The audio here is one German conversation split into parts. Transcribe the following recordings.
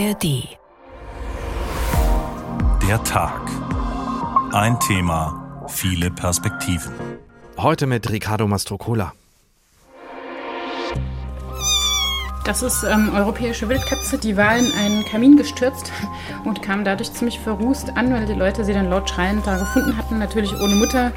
ARD. Der Tag. Ein Thema, viele Perspektiven. Heute mit Ricardo Mastrocola. Das ist ähm, europäische Wildkatze, die war in einen Kamin gestürzt und kam dadurch ziemlich verrußt an, weil die Leute sie dann laut schreiend da gefunden hatten, natürlich ohne Mutter.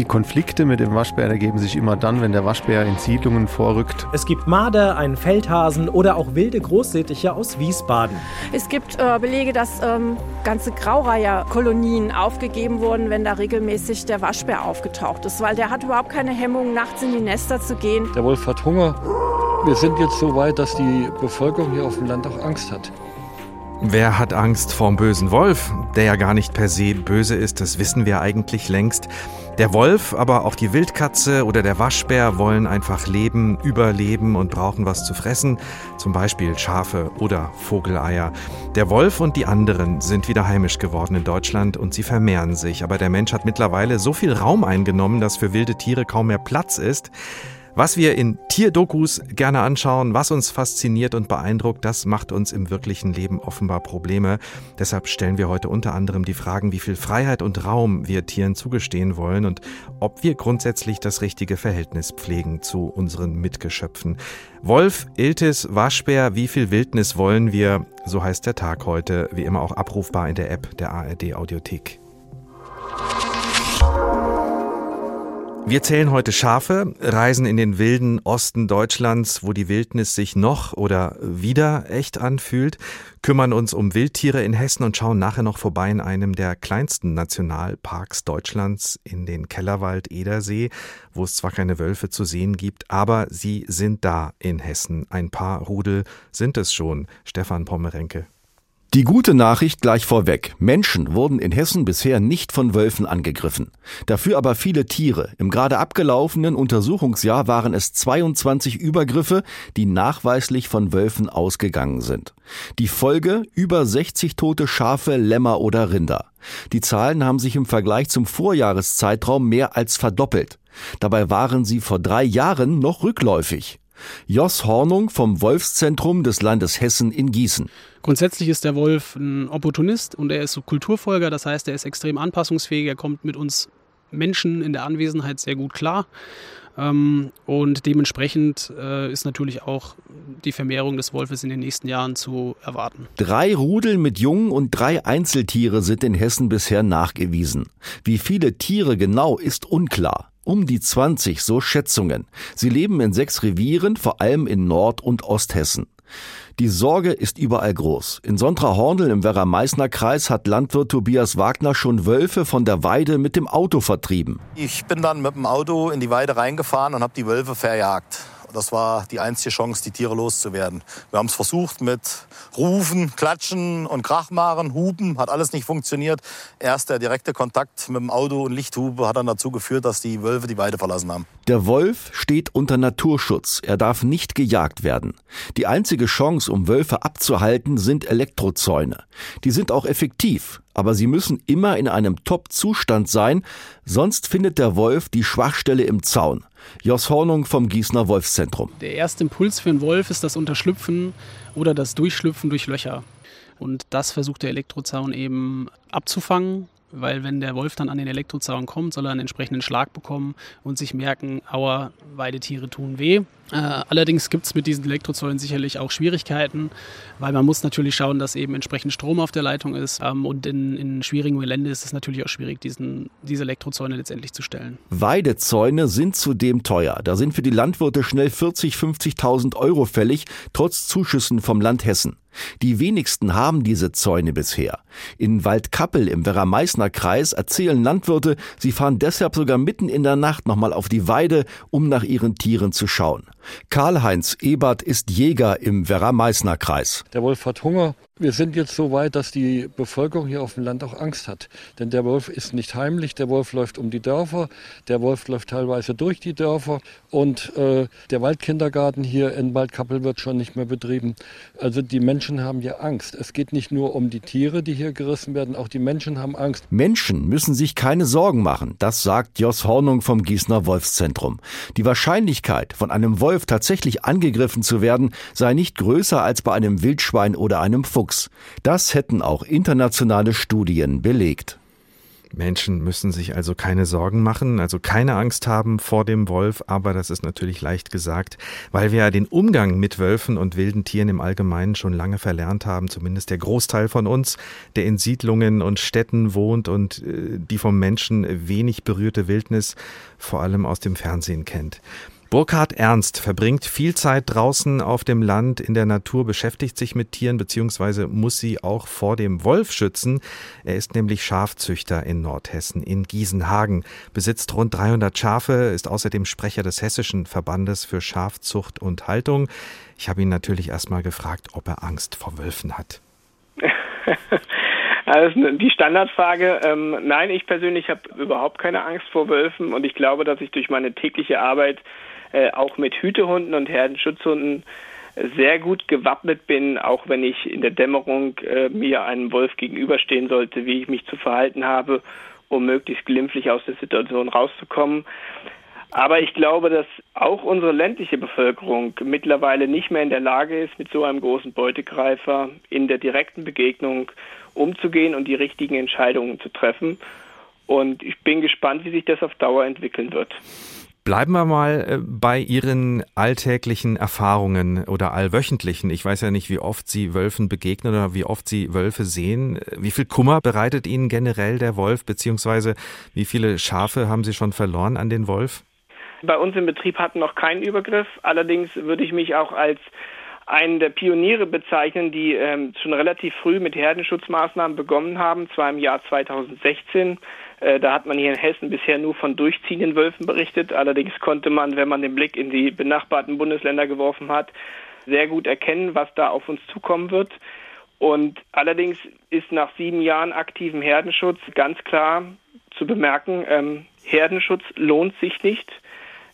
Die Konflikte mit dem Waschbär ergeben sich immer dann, wenn der Waschbär in Siedlungen vorrückt. Es gibt Marder, einen Feldhasen oder auch wilde Großsittiche aus Wiesbaden. Es gibt äh, Belege, dass ähm, ganze Graureiherkolonien aufgegeben wurden, wenn da regelmäßig der Waschbär aufgetaucht ist, weil der hat überhaupt keine Hemmung, nachts in die Nester zu gehen. Der Wolf hat Hunger. Wir sind jetzt so weit, dass die Bevölkerung hier auf dem Land auch Angst hat. Wer hat Angst vorm bösen Wolf, der ja gar nicht per se böse ist, das wissen wir eigentlich längst. Der Wolf, aber auch die Wildkatze oder der Waschbär wollen einfach leben, überleben und brauchen was zu fressen, zum Beispiel Schafe oder Vogeleier. Der Wolf und die anderen sind wieder heimisch geworden in Deutschland und sie vermehren sich, aber der Mensch hat mittlerweile so viel Raum eingenommen, dass für wilde Tiere kaum mehr Platz ist. Was wir in Tierdokus gerne anschauen, was uns fasziniert und beeindruckt, das macht uns im wirklichen Leben offenbar Probleme. Deshalb stellen wir heute unter anderem die Fragen, wie viel Freiheit und Raum wir Tieren zugestehen wollen und ob wir grundsätzlich das richtige Verhältnis pflegen zu unseren Mitgeschöpfen. Wolf, Iltis, Waschbär, wie viel Wildnis wollen wir? So heißt der Tag heute, wie immer auch abrufbar in der App der ARD Audiothek. Wir zählen heute Schafe, reisen in den wilden Osten Deutschlands, wo die Wildnis sich noch oder wieder echt anfühlt, kümmern uns um Wildtiere in Hessen und schauen nachher noch vorbei in einem der kleinsten Nationalparks Deutschlands in den Kellerwald Edersee, wo es zwar keine Wölfe zu sehen gibt, aber sie sind da in Hessen. Ein paar Rudel sind es schon. Stefan Pommerenke. Die gute Nachricht gleich vorweg. Menschen wurden in Hessen bisher nicht von Wölfen angegriffen. Dafür aber viele Tiere. Im gerade abgelaufenen Untersuchungsjahr waren es 22 Übergriffe, die nachweislich von Wölfen ausgegangen sind. Die Folge über 60 tote Schafe, Lämmer oder Rinder. Die Zahlen haben sich im Vergleich zum Vorjahreszeitraum mehr als verdoppelt. Dabei waren sie vor drei Jahren noch rückläufig. Jos Hornung vom Wolfszentrum des Landes Hessen in Gießen. Grundsätzlich ist der Wolf ein Opportunist und er ist so Kulturfolger, das heißt, er ist extrem anpassungsfähig, er kommt mit uns Menschen in der Anwesenheit sehr gut klar. Ähm, und dementsprechend äh, ist natürlich auch die Vermehrung des Wolfes in den nächsten Jahren zu erwarten. Drei Rudel mit Jungen und drei Einzeltiere sind in Hessen bisher nachgewiesen. Wie viele Tiere genau ist unklar. Um die 20, so Schätzungen. Sie leben in sechs Revieren, vor allem in Nord- und Osthessen. Die Sorge ist überall groß. In Sontra-Hornl im Werra-Meißner-Kreis hat Landwirt Tobias Wagner schon Wölfe von der Weide mit dem Auto vertrieben. Ich bin dann mit dem Auto in die Weide reingefahren und habe die Wölfe verjagt. Das war die einzige Chance, die Tiere loszuwerden. Wir haben es versucht mit Rufen, Klatschen und Krachmachen, Hupen, hat alles nicht funktioniert. Erst der direkte Kontakt mit dem Auto und Lichthupe hat dann dazu geführt, dass die Wölfe die Weide verlassen haben. Der Wolf steht unter Naturschutz. Er darf nicht gejagt werden. Die einzige Chance, um Wölfe abzuhalten, sind Elektrozäune. Die sind auch effektiv, aber sie müssen immer in einem Top-Zustand sein, sonst findet der Wolf die Schwachstelle im Zaun. Jos Hornung vom Gießener Wolfszentrum. Der erste Impuls für einen Wolf ist das Unterschlüpfen oder das Durchschlüpfen durch Löcher. Und das versucht der Elektrozaun eben abzufangen, weil wenn der Wolf dann an den Elektrozaun kommt, soll er einen entsprechenden Schlag bekommen und sich merken, aua, Weidetiere tun weh. Äh, allerdings gibt es mit diesen Elektrozäunen sicherlich auch Schwierigkeiten, weil man muss natürlich schauen, dass eben entsprechend Strom auf der Leitung ist. Ähm, und in, in schwierigen Gelände ist es natürlich auch schwierig, diesen, diese Elektrozäune letztendlich zu stellen. Weidezäune sind zudem teuer. Da sind für die Landwirte schnell 40, 50.000 Euro fällig, trotz Zuschüssen vom Land Hessen. Die wenigsten haben diese Zäune bisher. In Waldkappel im Werra-Meißner Kreis erzählen Landwirte, sie fahren deshalb sogar mitten in der Nacht nochmal auf die Weide, um nach ihren Tieren zu schauen. Karl-Heinz Ebert ist Jäger im Werra-Meißner-Kreis. Der Wolf hat Hunger. Wir sind jetzt so weit, dass die Bevölkerung hier auf dem Land auch Angst hat. Denn der Wolf ist nicht heimlich, der Wolf läuft um die Dörfer, der Wolf läuft teilweise durch die Dörfer und äh, der Waldkindergarten hier in Waldkappel wird schon nicht mehr betrieben. Also die Menschen haben hier Angst. Es geht nicht nur um die Tiere, die hier gerissen werden, auch die Menschen haben Angst. Menschen müssen sich keine Sorgen machen, das sagt Jos Hornung vom Gießener Wolfszentrum. Die Wahrscheinlichkeit, von einem Wolf Wolf tatsächlich angegriffen zu werden, sei nicht größer als bei einem Wildschwein oder einem Fuchs. Das hätten auch internationale Studien belegt. Menschen müssen sich also keine Sorgen machen, also keine Angst haben vor dem Wolf, aber das ist natürlich leicht gesagt, weil wir ja den Umgang mit Wölfen und wilden Tieren im Allgemeinen schon lange verlernt haben, zumindest der Großteil von uns, der in Siedlungen und Städten wohnt und äh, die vom Menschen wenig berührte Wildnis vor allem aus dem Fernsehen kennt. Burkhard Ernst verbringt viel Zeit draußen auf dem Land in der Natur, beschäftigt sich mit Tieren beziehungsweise muss sie auch vor dem Wolf schützen. Er ist nämlich Schafzüchter in Nordhessen in Giesenhagen, besitzt rund 300 Schafe, ist außerdem Sprecher des Hessischen Verbandes für Schafzucht und Haltung. Ich habe ihn natürlich erstmal gefragt, ob er Angst vor Wölfen hat. Also die Standardfrage, ähm, nein, ich persönlich habe überhaupt keine Angst vor Wölfen und ich glaube, dass ich durch meine tägliche Arbeit äh, auch mit Hütehunden und Herdenschutzhunden sehr gut gewappnet bin, auch wenn ich in der Dämmerung äh, mir einem Wolf gegenüberstehen sollte, wie ich mich zu verhalten habe, um möglichst glimpflich aus der Situation rauszukommen. Aber ich glaube, dass auch unsere ländliche Bevölkerung mittlerweile nicht mehr in der Lage ist, mit so einem großen Beutegreifer in der direkten Begegnung umzugehen und die richtigen Entscheidungen zu treffen. Und ich bin gespannt, wie sich das auf Dauer entwickeln wird. Bleiben wir mal äh, bei Ihren alltäglichen Erfahrungen oder allwöchentlichen. Ich weiß ja nicht, wie oft Sie Wölfen begegnen oder wie oft Sie Wölfe sehen. Wie viel Kummer bereitet Ihnen generell der Wolf, beziehungsweise wie viele Schafe haben Sie schon verloren an den Wolf? Bei uns im Betrieb hatten noch keinen Übergriff. Allerdings würde ich mich auch als einen der Pioniere bezeichnen, die ähm, schon relativ früh mit Herdenschutzmaßnahmen begonnen haben, zwar im Jahr 2016 äh, da hat man hier in Hessen bisher nur von durchziehenden Wölfen berichtet. Allerdings konnte man, wenn man den Blick in die benachbarten Bundesländer geworfen hat, sehr gut erkennen, was da auf uns zukommen wird. Und allerdings ist nach sieben Jahren aktivem Herdenschutz ganz klar zu bemerken, ähm, Herdenschutz lohnt sich nicht.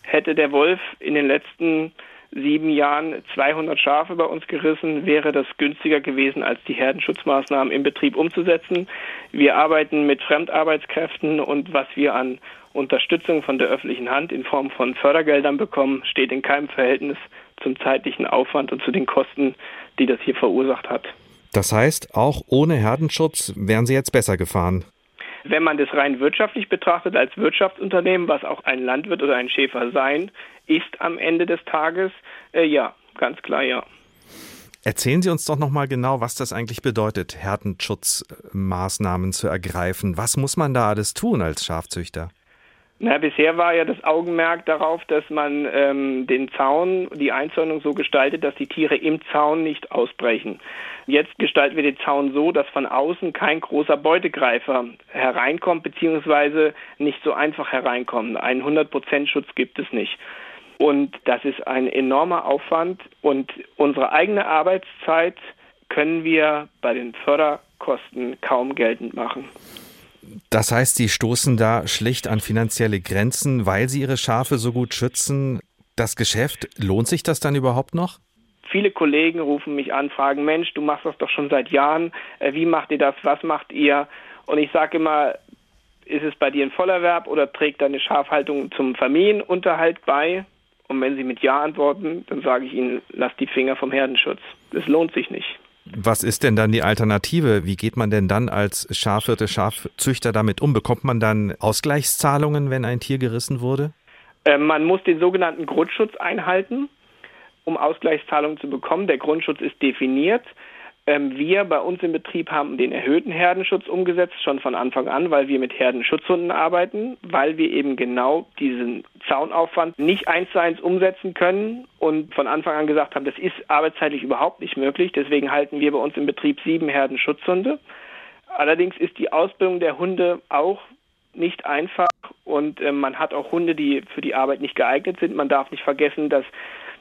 Hätte der Wolf in den letzten sieben Jahren 200 Schafe bei uns gerissen, wäre das günstiger gewesen, als die Herdenschutzmaßnahmen im Betrieb umzusetzen. Wir arbeiten mit Fremdarbeitskräften und was wir an Unterstützung von der öffentlichen Hand in Form von Fördergeldern bekommen, steht in keinem Verhältnis zum zeitlichen Aufwand und zu den Kosten, die das hier verursacht hat. Das heißt, auch ohne Herdenschutz wären Sie jetzt besser gefahren? Wenn man das rein wirtschaftlich betrachtet als Wirtschaftsunternehmen, was auch ein Landwirt oder ein Schäfer sein ist am Ende des Tages, äh, ja, ganz klar ja. Erzählen Sie uns doch noch mal genau, was das eigentlich bedeutet, Härtenschutzmaßnahmen zu ergreifen. Was muss man da alles tun als Schafzüchter? Na, bisher war ja das Augenmerk darauf, dass man ähm, den Zaun, die Einzäunung so gestaltet, dass die Tiere im Zaun nicht ausbrechen. Jetzt gestalten wir den Zaun so, dass von außen kein großer Beutegreifer hereinkommt, beziehungsweise nicht so einfach hereinkommt. Einen 100% Schutz gibt es nicht. Und das ist ein enormer Aufwand und unsere eigene Arbeitszeit können wir bei den Förderkosten kaum geltend machen. Das heißt, Sie stoßen da schlicht an finanzielle Grenzen, weil Sie Ihre Schafe so gut schützen. Das Geschäft, lohnt sich das dann überhaupt noch? Viele Kollegen rufen mich an, fragen, Mensch, du machst das doch schon seit Jahren. Äh, wie macht ihr das? Was macht ihr? Und ich sage immer, ist es bei dir ein Vollerwerb oder trägt deine Schafhaltung zum Familienunterhalt bei? Und wenn sie mit Ja antworten, dann sage ich ihnen, lass die Finger vom Herdenschutz. Das lohnt sich nicht. Was ist denn dann die Alternative? Wie geht man denn dann als Schafhirte, Schafzüchter damit um? Bekommt man dann Ausgleichszahlungen, wenn ein Tier gerissen wurde? Äh, man muss den sogenannten Grundschutz einhalten, um Ausgleichszahlungen zu bekommen. Der Grundschutz ist definiert. Ähm, wir bei uns im Betrieb haben den erhöhten Herdenschutz umgesetzt, schon von Anfang an, weil wir mit Herdenschutzhunden arbeiten, weil wir eben genau diesen Zaunaufwand nicht eins zu eins umsetzen können und von Anfang an gesagt haben, das ist arbeitszeitlich überhaupt nicht möglich. Deswegen halten wir bei uns im Betrieb sieben Herdenschutzhunde. Allerdings ist die Ausbildung der Hunde auch nicht einfach und äh, man hat auch Hunde, die für die Arbeit nicht geeignet sind. Man darf nicht vergessen, dass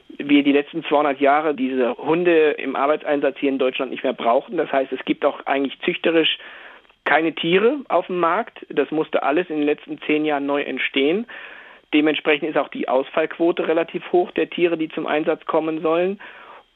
wir die letzten 200 Jahre diese Hunde im Arbeitseinsatz hier in Deutschland nicht mehr brauchen. Das heißt, es gibt auch eigentlich züchterisch keine Tiere auf dem Markt. Das musste alles in den letzten zehn Jahren neu entstehen. Dementsprechend ist auch die Ausfallquote relativ hoch der Tiere, die zum Einsatz kommen sollen.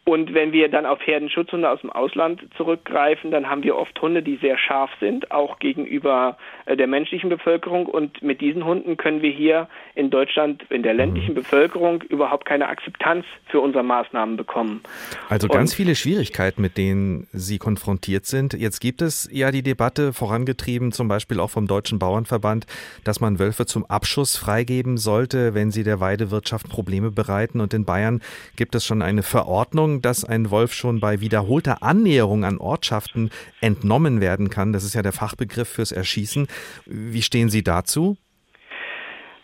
Und wenn wir dann auf Herdenschutzhunde aus dem Ausland zurückgreifen, dann haben wir oft Hunde, die sehr scharf sind, auch gegenüber äh, der menschlichen Bevölkerung. Und mit diesen Hunden können wir hier in Deutschland, in der ländlichen mhm. Bevölkerung, überhaupt keine Akzeptanz für unsere Maßnahmen bekommen. Also ganz Und, viele Schwierigkeiten, mit denen Sie konfrontiert sind. Jetzt gibt es ja die Debatte vorangetrieben, zum Beispiel auch vom Deutschen Bauernverband, dass man Wölfe zum Abschuss freigeben sollte, wenn sie der Weidewirtschaft Probleme bereiten. Und in Bayern gibt es schon eine Verordnung, dass ein Wolf schon bei wiederholter Annäherung an Ortschaften entnommen werden kann. Das ist ja der Fachbegriff fürs Erschießen. Wie stehen Sie dazu?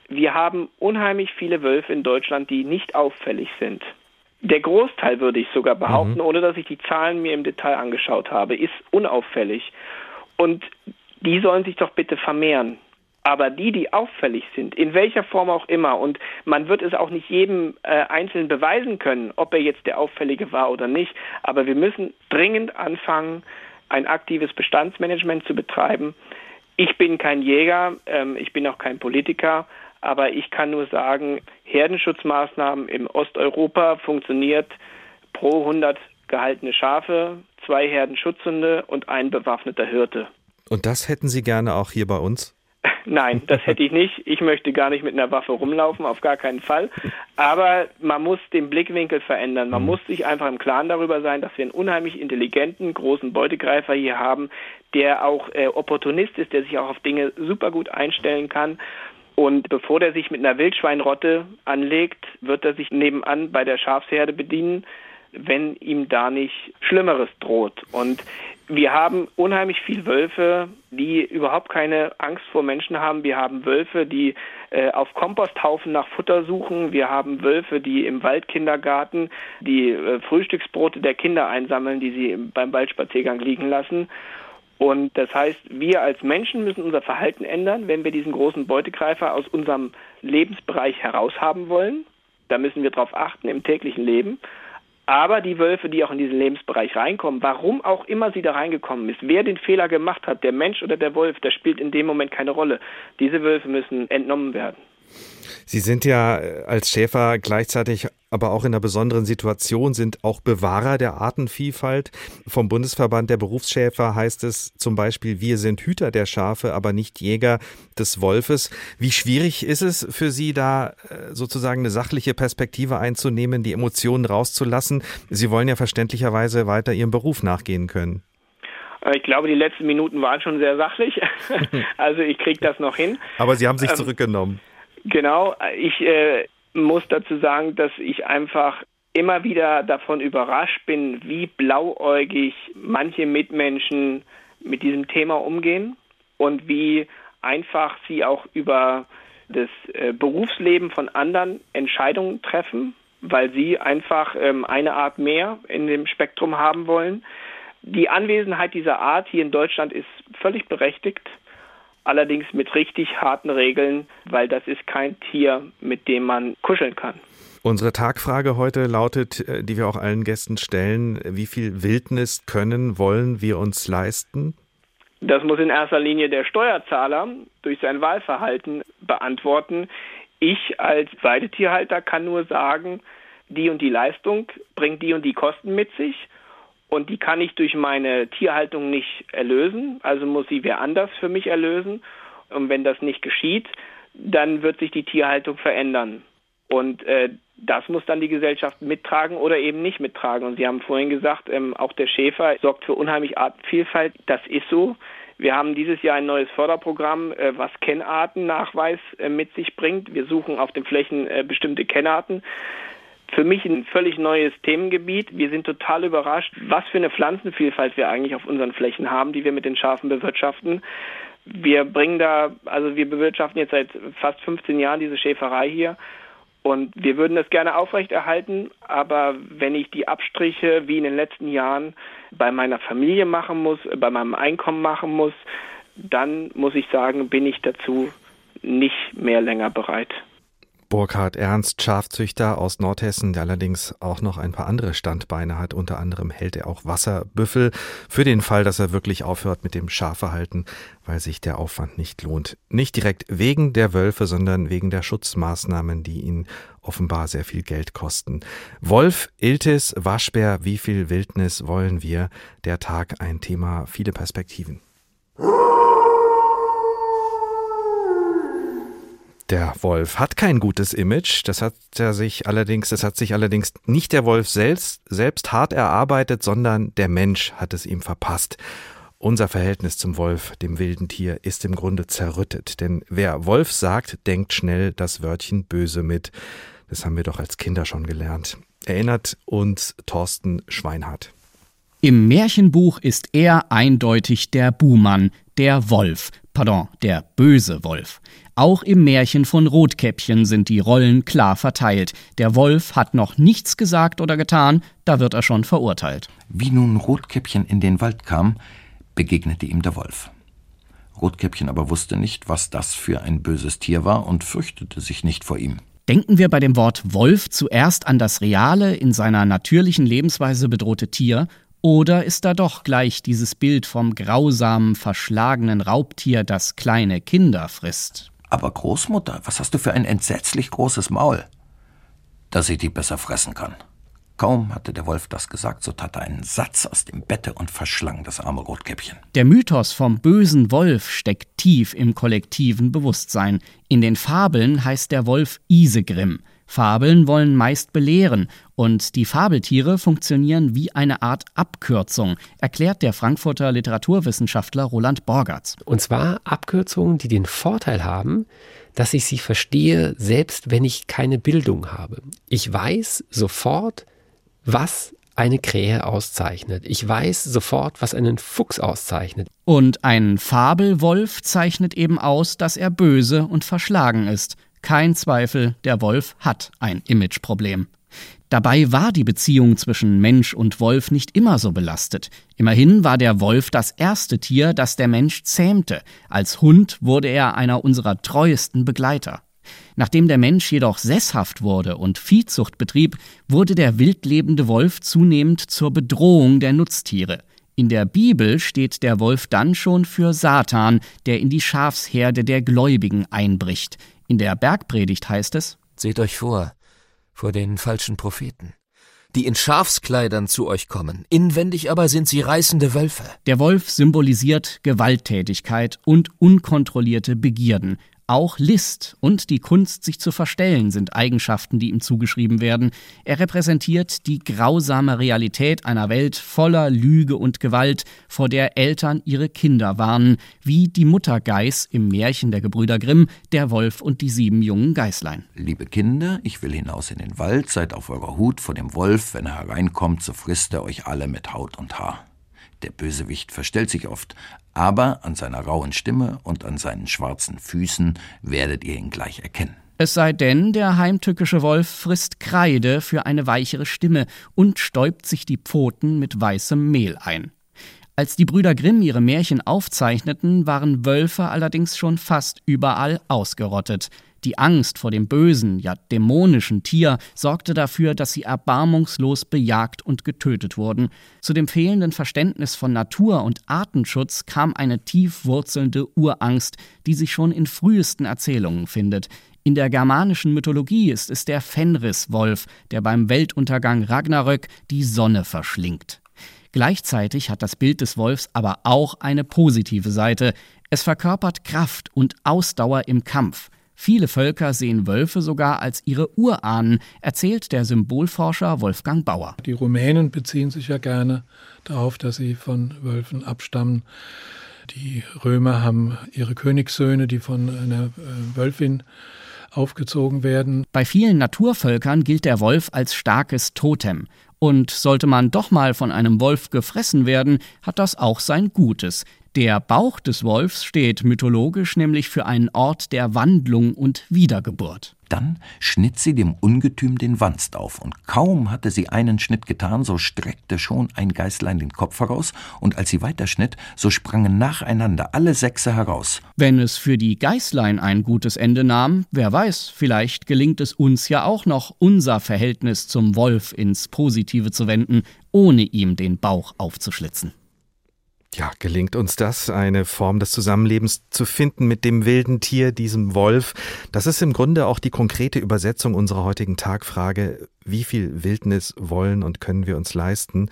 Wir haben unheimlich viele Wölfe in Deutschland, die nicht auffällig sind. Der Großteil, würde ich sogar behaupten, mhm. ohne dass ich die Zahlen mir im Detail angeschaut habe, ist unauffällig. Und die sollen sich doch bitte vermehren. Aber die, die auffällig sind, in welcher Form auch immer, und man wird es auch nicht jedem äh, einzeln beweisen können, ob er jetzt der Auffällige war oder nicht, aber wir müssen dringend anfangen, ein aktives Bestandsmanagement zu betreiben. Ich bin kein Jäger, ähm, ich bin auch kein Politiker, aber ich kann nur sagen, Herdenschutzmaßnahmen im Osteuropa funktioniert pro 100 gehaltene Schafe, zwei Herdenschutzhunde und ein bewaffneter Hirte. Und das hätten Sie gerne auch hier bei uns? Nein, das hätte ich nicht. Ich möchte gar nicht mit einer Waffe rumlaufen, auf gar keinen Fall. Aber man muss den Blickwinkel verändern. Man mhm. muss sich einfach im Klaren darüber sein, dass wir einen unheimlich intelligenten, großen Beutegreifer hier haben, der auch äh, Opportunist ist, der sich auch auf Dinge super gut einstellen kann. Und bevor der sich mit einer Wildschweinrotte anlegt, wird er sich nebenan bei der Schafsherde bedienen wenn ihm da nicht Schlimmeres droht. Und wir haben unheimlich viel Wölfe, die überhaupt keine Angst vor Menschen haben. Wir haben Wölfe, die äh, auf Komposthaufen nach Futter suchen. Wir haben Wölfe, die im Waldkindergarten die äh, Frühstücksbrote der Kinder einsammeln, die sie beim Waldspaziergang liegen lassen. Und das heißt, wir als Menschen müssen unser Verhalten ändern, wenn wir diesen großen Beutegreifer aus unserem Lebensbereich heraushaben wollen. Da müssen wir darauf achten im täglichen Leben. Aber die Wölfe, die auch in diesen Lebensbereich reinkommen, warum auch immer sie da reingekommen ist, wer den Fehler gemacht hat, der Mensch oder der Wolf, das spielt in dem Moment keine Rolle. Diese Wölfe müssen entnommen werden. Sie sind ja äh, als Schäfer gleichzeitig aber auch in einer besonderen Situation, sind auch Bewahrer der Artenvielfalt. Vom Bundesverband der Berufsschäfer heißt es zum Beispiel, wir sind Hüter der Schafe, aber nicht Jäger des Wolfes. Wie schwierig ist es für Sie da äh, sozusagen eine sachliche Perspektive einzunehmen, die Emotionen rauszulassen? Sie wollen ja verständlicherweise weiter Ihrem Beruf nachgehen können. Äh, ich glaube, die letzten Minuten waren schon sehr sachlich. also ich kriege das noch hin. Aber Sie haben sich ähm, zurückgenommen. Genau, ich äh, muss dazu sagen, dass ich einfach immer wieder davon überrascht bin, wie blauäugig manche Mitmenschen mit diesem Thema umgehen und wie einfach sie auch über das äh, Berufsleben von anderen Entscheidungen treffen, weil sie einfach ähm, eine Art mehr in dem Spektrum haben wollen. Die Anwesenheit dieser Art hier in Deutschland ist völlig berechtigt allerdings mit richtig harten Regeln, weil das ist kein Tier, mit dem man kuscheln kann. Unsere Tagfrage heute lautet, äh, die wir auch allen Gästen stellen, wie viel Wildnis können, wollen wir uns leisten? Das muss in erster Linie der Steuerzahler durch sein Wahlverhalten beantworten. Ich als Weidetierhalter kann nur sagen, die und die Leistung bringt die und die Kosten mit sich und die kann ich durch meine Tierhaltung nicht erlösen, also muss sie wer anders für mich erlösen. Und wenn das nicht geschieht, dann wird sich die Tierhaltung verändern. Und äh, das muss dann die Gesellschaft mittragen oder eben nicht mittragen. Und Sie haben vorhin gesagt, ähm, auch der Schäfer sorgt für unheimlich Artenvielfalt. Das ist so. Wir haben dieses Jahr ein neues Förderprogramm, äh, was Kennartennachweis äh, mit sich bringt. Wir suchen auf den Flächen äh, bestimmte Kennarten für mich ein völlig neues Themengebiet. Wir sind total überrascht, was für eine Pflanzenvielfalt wir eigentlich auf unseren Flächen haben, die wir mit den Schafen bewirtschaften. Wir bringen da, also wir bewirtschaften jetzt seit fast 15 Jahren diese Schäferei hier und wir würden das gerne aufrechterhalten, aber wenn ich die Abstriche wie in den letzten Jahren bei meiner Familie machen muss, bei meinem Einkommen machen muss, dann muss ich sagen, bin ich dazu nicht mehr länger bereit. Burkhard Ernst, Schafzüchter aus Nordhessen, der allerdings auch noch ein paar andere Standbeine hat. Unter anderem hält er auch Wasserbüffel für den Fall, dass er wirklich aufhört mit dem Schafverhalten, weil sich der Aufwand nicht lohnt. Nicht direkt wegen der Wölfe, sondern wegen der Schutzmaßnahmen, die ihn offenbar sehr viel Geld kosten. Wolf, Iltis, Waschbär, wie viel Wildnis wollen wir? Der Tag ein Thema, viele Perspektiven. Der Wolf hat kein gutes Image. Das hat er sich allerdings, das hat sich allerdings nicht der Wolf selbst, selbst hart erarbeitet, sondern der Mensch hat es ihm verpasst. Unser Verhältnis zum Wolf, dem wilden Tier, ist im Grunde zerrüttet. Denn wer Wolf sagt, denkt schnell das Wörtchen böse mit. Das haben wir doch als Kinder schon gelernt. Erinnert uns Thorsten Schweinhardt. Im Märchenbuch ist er eindeutig der Buhmann, der Wolf, pardon, der böse Wolf. Auch im Märchen von Rotkäppchen sind die Rollen klar verteilt. Der Wolf hat noch nichts gesagt oder getan, da wird er schon verurteilt. Wie nun Rotkäppchen in den Wald kam, begegnete ihm der Wolf. Rotkäppchen aber wusste nicht, was das für ein böses Tier war und fürchtete sich nicht vor ihm. Denken wir bei dem Wort Wolf zuerst an das reale, in seiner natürlichen Lebensweise bedrohte Tier oder ist da doch gleich dieses Bild vom grausamen, verschlagenen Raubtier, das kleine Kinder frisst? Aber Großmutter, was hast du für ein entsetzlich großes Maul, dass ich dich besser fressen kann? Kaum hatte der Wolf das gesagt, so tat er einen Satz aus dem Bette und verschlang das arme Rotkäppchen. Der Mythos vom bösen Wolf steckt tief im kollektiven Bewusstsein. In den Fabeln heißt der Wolf Isegrim. Fabeln wollen meist belehren und die Fabeltiere funktionieren wie eine Art Abkürzung, erklärt der Frankfurter Literaturwissenschaftler Roland Borgatz. Und zwar Abkürzungen, die den Vorteil haben, dass ich sie verstehe, selbst wenn ich keine Bildung habe. Ich weiß sofort, was eine Krähe auszeichnet. Ich weiß sofort, was einen Fuchs auszeichnet. Und ein Fabelwolf zeichnet eben aus, dass er böse und verschlagen ist. Kein Zweifel, der Wolf hat ein Imageproblem. Dabei war die Beziehung zwischen Mensch und Wolf nicht immer so belastet. Immerhin war der Wolf das erste Tier, das der Mensch zähmte. Als Hund wurde er einer unserer treuesten Begleiter. Nachdem der Mensch jedoch sesshaft wurde und Viehzucht betrieb, wurde der wildlebende Wolf zunehmend zur Bedrohung der Nutztiere. In der Bibel steht der Wolf dann schon für Satan, der in die Schafsherde der Gläubigen einbricht. In der Bergpredigt heißt es Seht euch vor, vor den falschen Propheten, die in Schafskleidern zu euch kommen, inwendig aber sind sie reißende Wölfe. Der Wolf symbolisiert Gewalttätigkeit und unkontrollierte Begierden, auch List und die Kunst, sich zu verstellen, sind Eigenschaften, die ihm zugeschrieben werden. Er repräsentiert die grausame Realität einer Welt voller Lüge und Gewalt, vor der Eltern ihre Kinder warnen, wie die Mutter Geiß im Märchen der Gebrüder Grimm, der Wolf und die sieben jungen Geißlein. Liebe Kinder, ich will hinaus in den Wald, seid auf eurer Hut vor dem Wolf, wenn er hereinkommt, so frisst er euch alle mit Haut und Haar. Der Bösewicht verstellt sich oft, aber an seiner rauen Stimme und an seinen schwarzen Füßen werdet ihr ihn gleich erkennen. Es sei denn, der heimtückische Wolf frisst Kreide für eine weichere Stimme und stäubt sich die Pfoten mit weißem Mehl ein. Als die Brüder Grimm ihre Märchen aufzeichneten, waren Wölfe allerdings schon fast überall ausgerottet. Die Angst vor dem bösen, ja dämonischen Tier sorgte dafür, dass sie erbarmungslos bejagt und getötet wurden. Zu dem fehlenden Verständnis von Natur und Artenschutz kam eine tief wurzelnde Urangst, die sich schon in frühesten Erzählungen findet. In der germanischen Mythologie ist es der Fenriswolf, der beim Weltuntergang Ragnarök die Sonne verschlingt. Gleichzeitig hat das Bild des Wolfs aber auch eine positive Seite. Es verkörpert Kraft und Ausdauer im Kampf. Viele Völker sehen Wölfe sogar als ihre Urahnen, erzählt der Symbolforscher Wolfgang Bauer. Die Rumänen beziehen sich ja gerne darauf, dass sie von Wölfen abstammen. Die Römer haben ihre Königssöhne, die von einer äh, Wölfin aufgezogen werden. Bei vielen Naturvölkern gilt der Wolf als starkes Totem. Und sollte man doch mal von einem Wolf gefressen werden, hat das auch sein Gutes. Der Bauch des Wolfs steht mythologisch nämlich für einen Ort der Wandlung und Wiedergeburt. Dann schnitt sie dem Ungetüm den Wanst auf, und kaum hatte sie einen Schnitt getan, so streckte schon ein Geißlein den Kopf heraus, und als sie weiterschnitt, so sprangen nacheinander alle Sechse heraus. Wenn es für die Geißlein ein gutes Ende nahm, wer weiß, vielleicht gelingt es uns ja auch noch, unser Verhältnis zum Wolf ins Positive zu wenden, ohne ihm den Bauch aufzuschlitzen. Ja, gelingt uns das, eine Form des Zusammenlebens zu finden mit dem wilden Tier, diesem Wolf? Das ist im Grunde auch die konkrete Übersetzung unserer heutigen Tagfrage, wie viel Wildnis wollen und können wir uns leisten?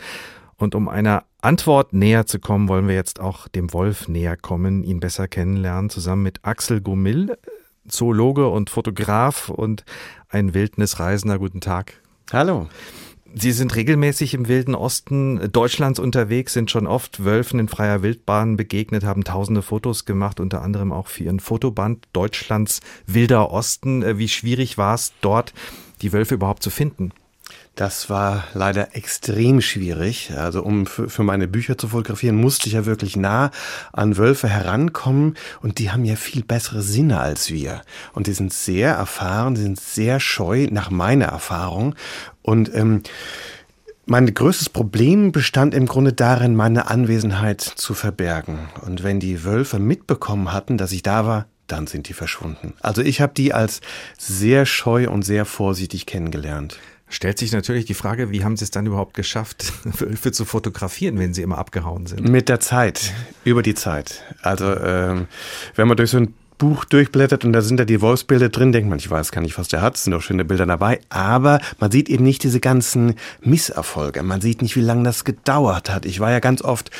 Und um einer Antwort näher zu kommen, wollen wir jetzt auch dem Wolf näher kommen, ihn besser kennenlernen, zusammen mit Axel Gumill, Zoologe und Fotograf und ein Wildnisreisender. Guten Tag. Hallo. Sie sind regelmäßig im Wilden Osten Deutschlands unterwegs, sind schon oft Wölfen in freier Wildbahn begegnet, haben tausende Fotos gemacht, unter anderem auch für Ihren Fotoband Deutschlands Wilder Osten. Äh, wie schwierig war es dort, die Wölfe überhaupt zu finden? Das war leider extrem schwierig. Also um für meine Bücher zu fotografieren, musste ich ja wirklich nah an Wölfe herankommen und die haben ja viel bessere Sinne als wir. Und die sind sehr erfahren, die sind sehr scheu nach meiner Erfahrung. Und ähm, mein größtes Problem bestand im Grunde darin, meine Anwesenheit zu verbergen. Und wenn die Wölfe mitbekommen hatten, dass ich da war, dann sind die verschwunden. Also ich habe die als sehr scheu und sehr vorsichtig kennengelernt. Stellt sich natürlich die Frage, wie haben Sie es dann überhaupt geschafft, Wölfe zu fotografieren, wenn sie immer abgehauen sind? Mit der Zeit, über die Zeit. Also ähm, wenn man durch so ein Buch durchblättert und da sind da die Wolfsbilder drin, denkt man, ich weiß gar nicht, was der hat, es sind auch schöne Bilder dabei, aber man sieht eben nicht diese ganzen Misserfolge, man sieht nicht, wie lange das gedauert hat. Ich war ja ganz oft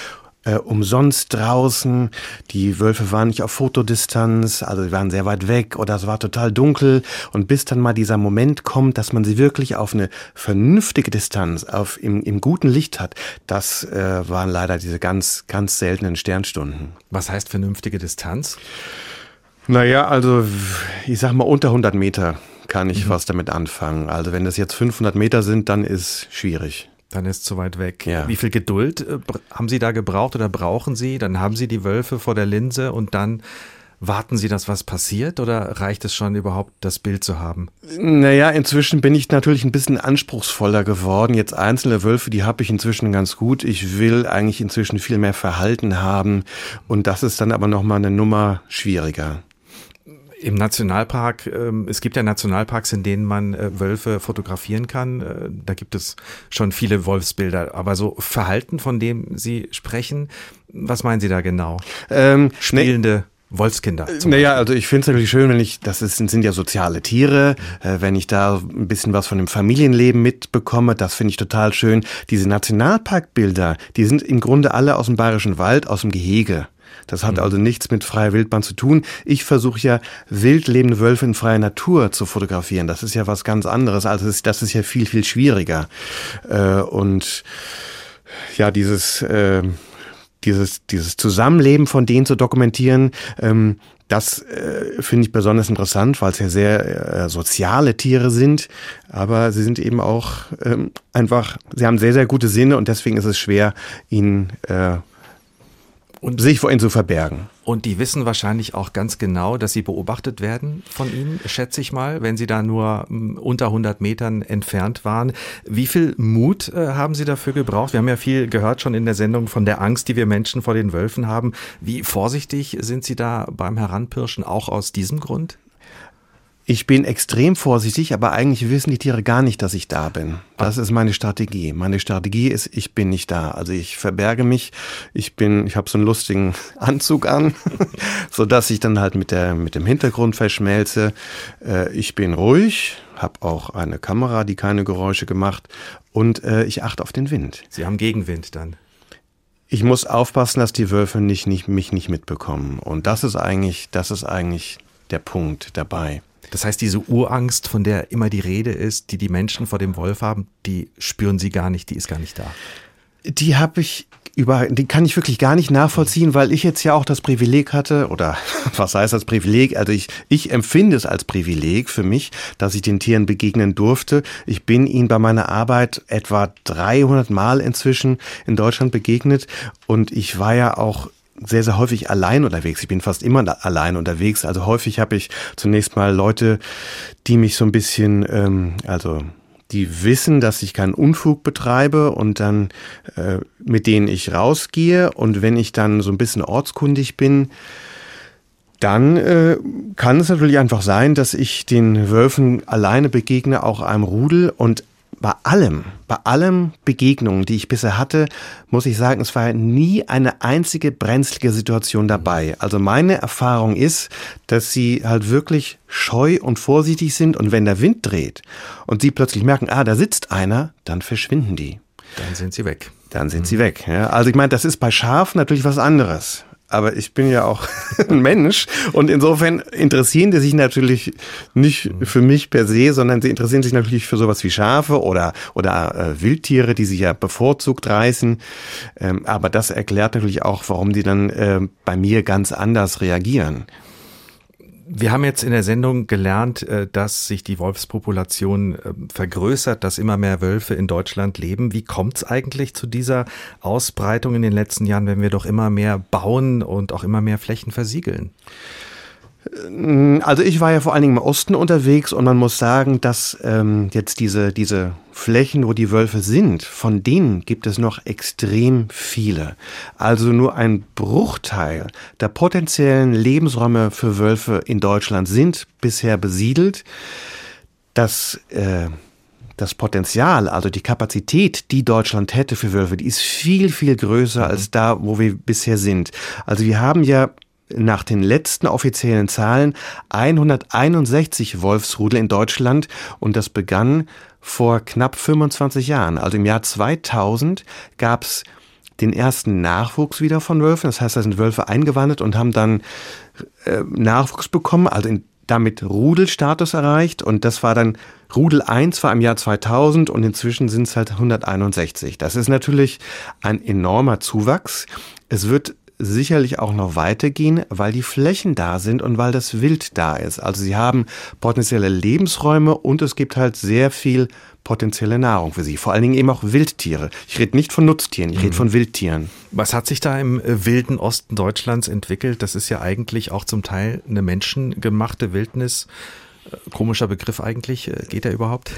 äh, umsonst draußen. Die Wölfe waren nicht auf Fotodistanz, also sie waren sehr weit weg oder es war total dunkel. Und bis dann mal dieser Moment kommt, dass man sie wirklich auf eine vernünftige Distanz, auf im, im guten Licht hat, das äh, waren leider diese ganz, ganz seltenen Sternstunden. Was heißt vernünftige Distanz? Naja, also ich sag mal unter 100 Meter kann ich mhm. was damit anfangen. Also wenn das jetzt 500 Meter sind, dann ist schwierig. Dann ist es zu weit weg. Ja. Wie viel Geduld äh, haben Sie da gebraucht oder brauchen Sie? Dann haben Sie die Wölfe vor der Linse und dann warten Sie, dass was passiert oder reicht es schon überhaupt, das Bild zu haben? Naja, inzwischen bin ich natürlich ein bisschen anspruchsvoller geworden. Jetzt einzelne Wölfe, die habe ich inzwischen ganz gut. Ich will eigentlich inzwischen viel mehr Verhalten haben und das ist dann aber nochmal eine Nummer schwieriger. Im Nationalpark, ähm, es gibt ja Nationalparks, in denen man äh, Wölfe fotografieren kann. Äh, da gibt es schon viele Wolfsbilder. Aber so Verhalten, von dem Sie sprechen, was meinen Sie da genau? Ähm, Spielende. Nee. Wolfskinder. Naja, also ich finde es natürlich schön, wenn ich, das ist, sind ja soziale Tiere, äh, wenn ich da ein bisschen was von dem Familienleben mitbekomme, das finde ich total schön. Diese Nationalparkbilder, die sind im Grunde alle aus dem Bayerischen Wald, aus dem Gehege. Das hat mhm. also nichts mit freier Wildbahn zu tun. Ich versuche ja wild lebende Wölfe in freier Natur zu fotografieren. Das ist ja was ganz anderes. Also das ist ja viel, viel schwieriger. Äh, und ja, dieses, äh, dieses, dieses Zusammenleben von denen zu dokumentieren, ähm, das äh, finde ich besonders interessant, weil es ja sehr äh, soziale Tiere sind, aber sie sind eben auch ähm, einfach, sie haben sehr, sehr gute Sinne und deswegen ist es schwer, ihnen äh, und sich vor ihnen zu verbergen. Und die wissen wahrscheinlich auch ganz genau, dass sie beobachtet werden von ihnen, schätze ich mal, wenn sie da nur hm, unter 100 Metern entfernt waren. Wie viel Mut äh, haben Sie dafür gebraucht? Wir haben ja viel gehört schon in der Sendung von der Angst, die wir Menschen vor den Wölfen haben. Wie vorsichtig sind Sie da beim Heranpirschen auch aus diesem Grund? Ich bin extrem vorsichtig, aber eigentlich wissen die Tiere gar nicht, dass ich da bin. Das ist meine Strategie. Meine Strategie ist, ich bin nicht da. Also ich verberge mich. Ich bin, ich habe so einen lustigen Anzug an, so dass ich dann halt mit der mit dem Hintergrund verschmelze. Äh, ich bin ruhig, habe auch eine Kamera, die keine Geräusche gemacht und äh, ich achte auf den Wind. Sie haben Gegenwind dann. Ich muss aufpassen, dass die Wölfe nicht, nicht, mich nicht mitbekommen. Und das ist eigentlich, das ist eigentlich der Punkt dabei. Das heißt, diese Urangst, von der immer die Rede ist, die die Menschen vor dem Wolf haben, die spüren sie gar nicht, die ist gar nicht da. Die habe ich über, die kann ich wirklich gar nicht nachvollziehen, weil ich jetzt ja auch das Privileg hatte, oder was heißt das Privileg? Also ich, ich empfinde es als Privileg für mich, dass ich den Tieren begegnen durfte. Ich bin ihnen bei meiner Arbeit etwa 300 Mal inzwischen in Deutschland begegnet und ich war ja auch sehr, sehr häufig allein unterwegs. Ich bin fast immer allein unterwegs. Also häufig habe ich zunächst mal Leute, die mich so ein bisschen, ähm, also die wissen, dass ich keinen Unfug betreibe und dann äh, mit denen ich rausgehe. Und wenn ich dann so ein bisschen ortskundig bin, dann äh, kann es natürlich einfach sein, dass ich den Wölfen alleine begegne, auch einem Rudel. Und bei allem, bei allem Begegnungen, die ich bisher hatte, muss ich sagen, es war nie eine einzige brenzlige Situation dabei. Also meine Erfahrung ist, dass sie halt wirklich scheu und vorsichtig sind und wenn der Wind dreht und sie plötzlich merken, ah, da sitzt einer, dann verschwinden die. Dann sind sie weg. Dann sind sie weg. Ja. Also ich meine, das ist bei Schafen natürlich was anderes aber ich bin ja auch ein Mensch und insofern interessieren die sich natürlich nicht für mich per se, sondern sie interessieren sich natürlich für sowas wie Schafe oder, oder äh, Wildtiere, die sich ja bevorzugt reißen. Ähm, aber das erklärt natürlich auch, warum die dann äh, bei mir ganz anders reagieren. Wir haben jetzt in der Sendung gelernt, äh, dass sich die Wolfspopulation äh, vergrößert, dass immer mehr Wölfe in Deutschland leben. Wie kommt es eigentlich zu dieser Ausbreitung in den letzten Jahren, wenn wir doch immer mehr bauen und auch immer mehr Flächen versiegeln? Äh, also ich war ja vor allen Dingen im Osten unterwegs und man muss sagen, dass ähm, jetzt diese, diese Flächen, wo die Wölfe sind, von denen gibt es noch extrem viele. Also nur ein Bruchteil der potenziellen Lebensräume für Wölfe in Deutschland sind bisher besiedelt. Das äh, das Potenzial, also die Kapazität, die Deutschland hätte für Wölfe, die ist viel, viel größer mhm. als da, wo wir bisher sind. Also wir haben ja nach den letzten offiziellen Zahlen 161 Wolfsrudel in Deutschland und das begann vor knapp 25 Jahren. Also im Jahr 2000 gab es den ersten Nachwuchs wieder von Wölfen. Das heißt, da sind Wölfe eingewandert und haben dann äh, Nachwuchs bekommen, also in, damit Rudelstatus erreicht. Und das war dann Rudel 1 war im Jahr 2000 und inzwischen sind es halt 161. Das ist natürlich ein enormer Zuwachs. Es wird sicherlich auch noch weitergehen, weil die Flächen da sind und weil das Wild da ist. Also sie haben potenzielle Lebensräume und es gibt halt sehr viel potenzielle Nahrung für sie. Vor allen Dingen eben auch Wildtiere. Ich rede nicht von Nutztieren, ich rede mhm. von Wildtieren. Was hat sich da im äh, wilden Osten Deutschlands entwickelt? Das ist ja eigentlich auch zum Teil eine menschengemachte Wildnis. Äh, komischer Begriff eigentlich. Äh, geht der überhaupt?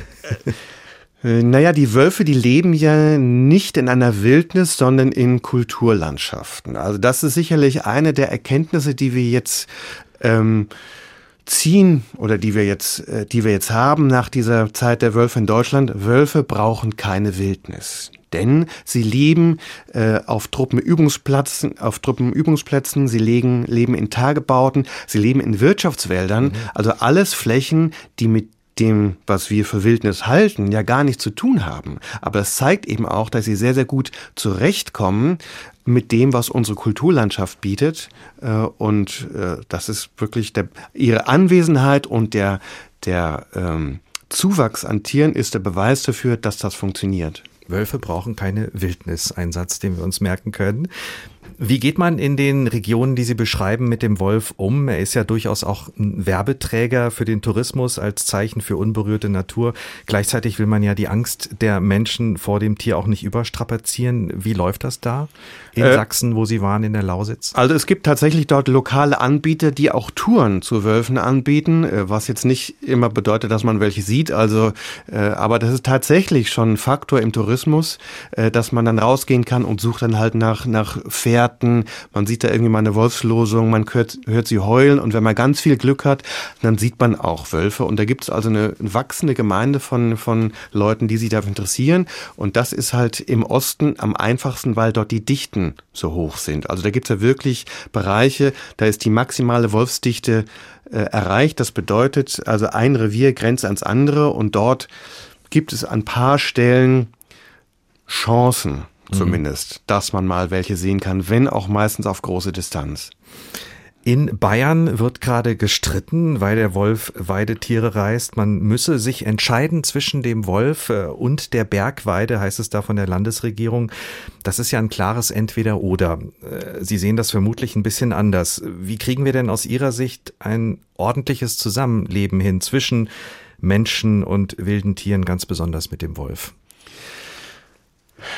Äh, naja, die Wölfe, die leben ja nicht in einer Wildnis, sondern in Kulturlandschaften. Also das ist sicherlich eine der Erkenntnisse, die wir jetzt ähm, ziehen oder die wir jetzt, äh, die wir jetzt haben nach dieser Zeit der Wölfe in Deutschland. Wölfe brauchen keine Wildnis. Denn sie leben äh, auf Truppenübungsplätzen, auf Truppenübungsplätzen, sie legen, leben in Tagebauten, sie leben in Wirtschaftswäldern, mhm. also alles Flächen, die mit dem, was wir für Wildnis halten, ja gar nichts zu tun haben. Aber es zeigt eben auch, dass sie sehr, sehr gut zurechtkommen mit dem, was unsere Kulturlandschaft bietet. Äh, und äh, das ist wirklich der, ihre Anwesenheit und der, der ähm, Zuwachs an Tieren ist der Beweis dafür, dass das funktioniert. Wölfe brauchen keine Wildnis, ein Satz, den wir uns merken können. Wie geht man in den Regionen, die Sie beschreiben, mit dem Wolf um? Er ist ja durchaus auch ein Werbeträger für den Tourismus als Zeichen für unberührte Natur. Gleichzeitig will man ja die Angst der Menschen vor dem Tier auch nicht überstrapazieren. Wie läuft das da in äh, Sachsen, wo Sie waren, in der Lausitz? Also es gibt tatsächlich dort lokale Anbieter, die auch Touren zu Wölfen anbieten, äh, was jetzt nicht immer bedeutet, dass man welche sieht. Also, äh, aber das ist tatsächlich schon ein Faktor im Tourismus, äh, dass man dann rausgehen kann und sucht dann halt nach, nach Pferden Gärten, man sieht da irgendwie mal eine Wolfslosung, man hört, hört sie heulen und wenn man ganz viel Glück hat, dann sieht man auch Wölfe und da gibt es also eine wachsende Gemeinde von, von Leuten, die sich dafür interessieren und das ist halt im Osten am einfachsten, weil dort die Dichten so hoch sind. Also da gibt es ja wirklich Bereiche, da ist die maximale Wolfsdichte äh, erreicht. Das bedeutet also ein Revier grenzt ans andere und dort gibt es an paar Stellen Chancen zumindest, mhm. dass man mal welche sehen kann, wenn auch meistens auf große Distanz. In Bayern wird gerade gestritten, weil der Wolf Weidetiere reißt. Man müsse sich entscheiden zwischen dem Wolf äh, und der Bergweide, heißt es da von der Landesregierung. Das ist ja ein klares Entweder-Oder. Äh, Sie sehen das vermutlich ein bisschen anders. Wie kriegen wir denn aus Ihrer Sicht ein ordentliches Zusammenleben hin zwischen Menschen und wilden Tieren, ganz besonders mit dem Wolf?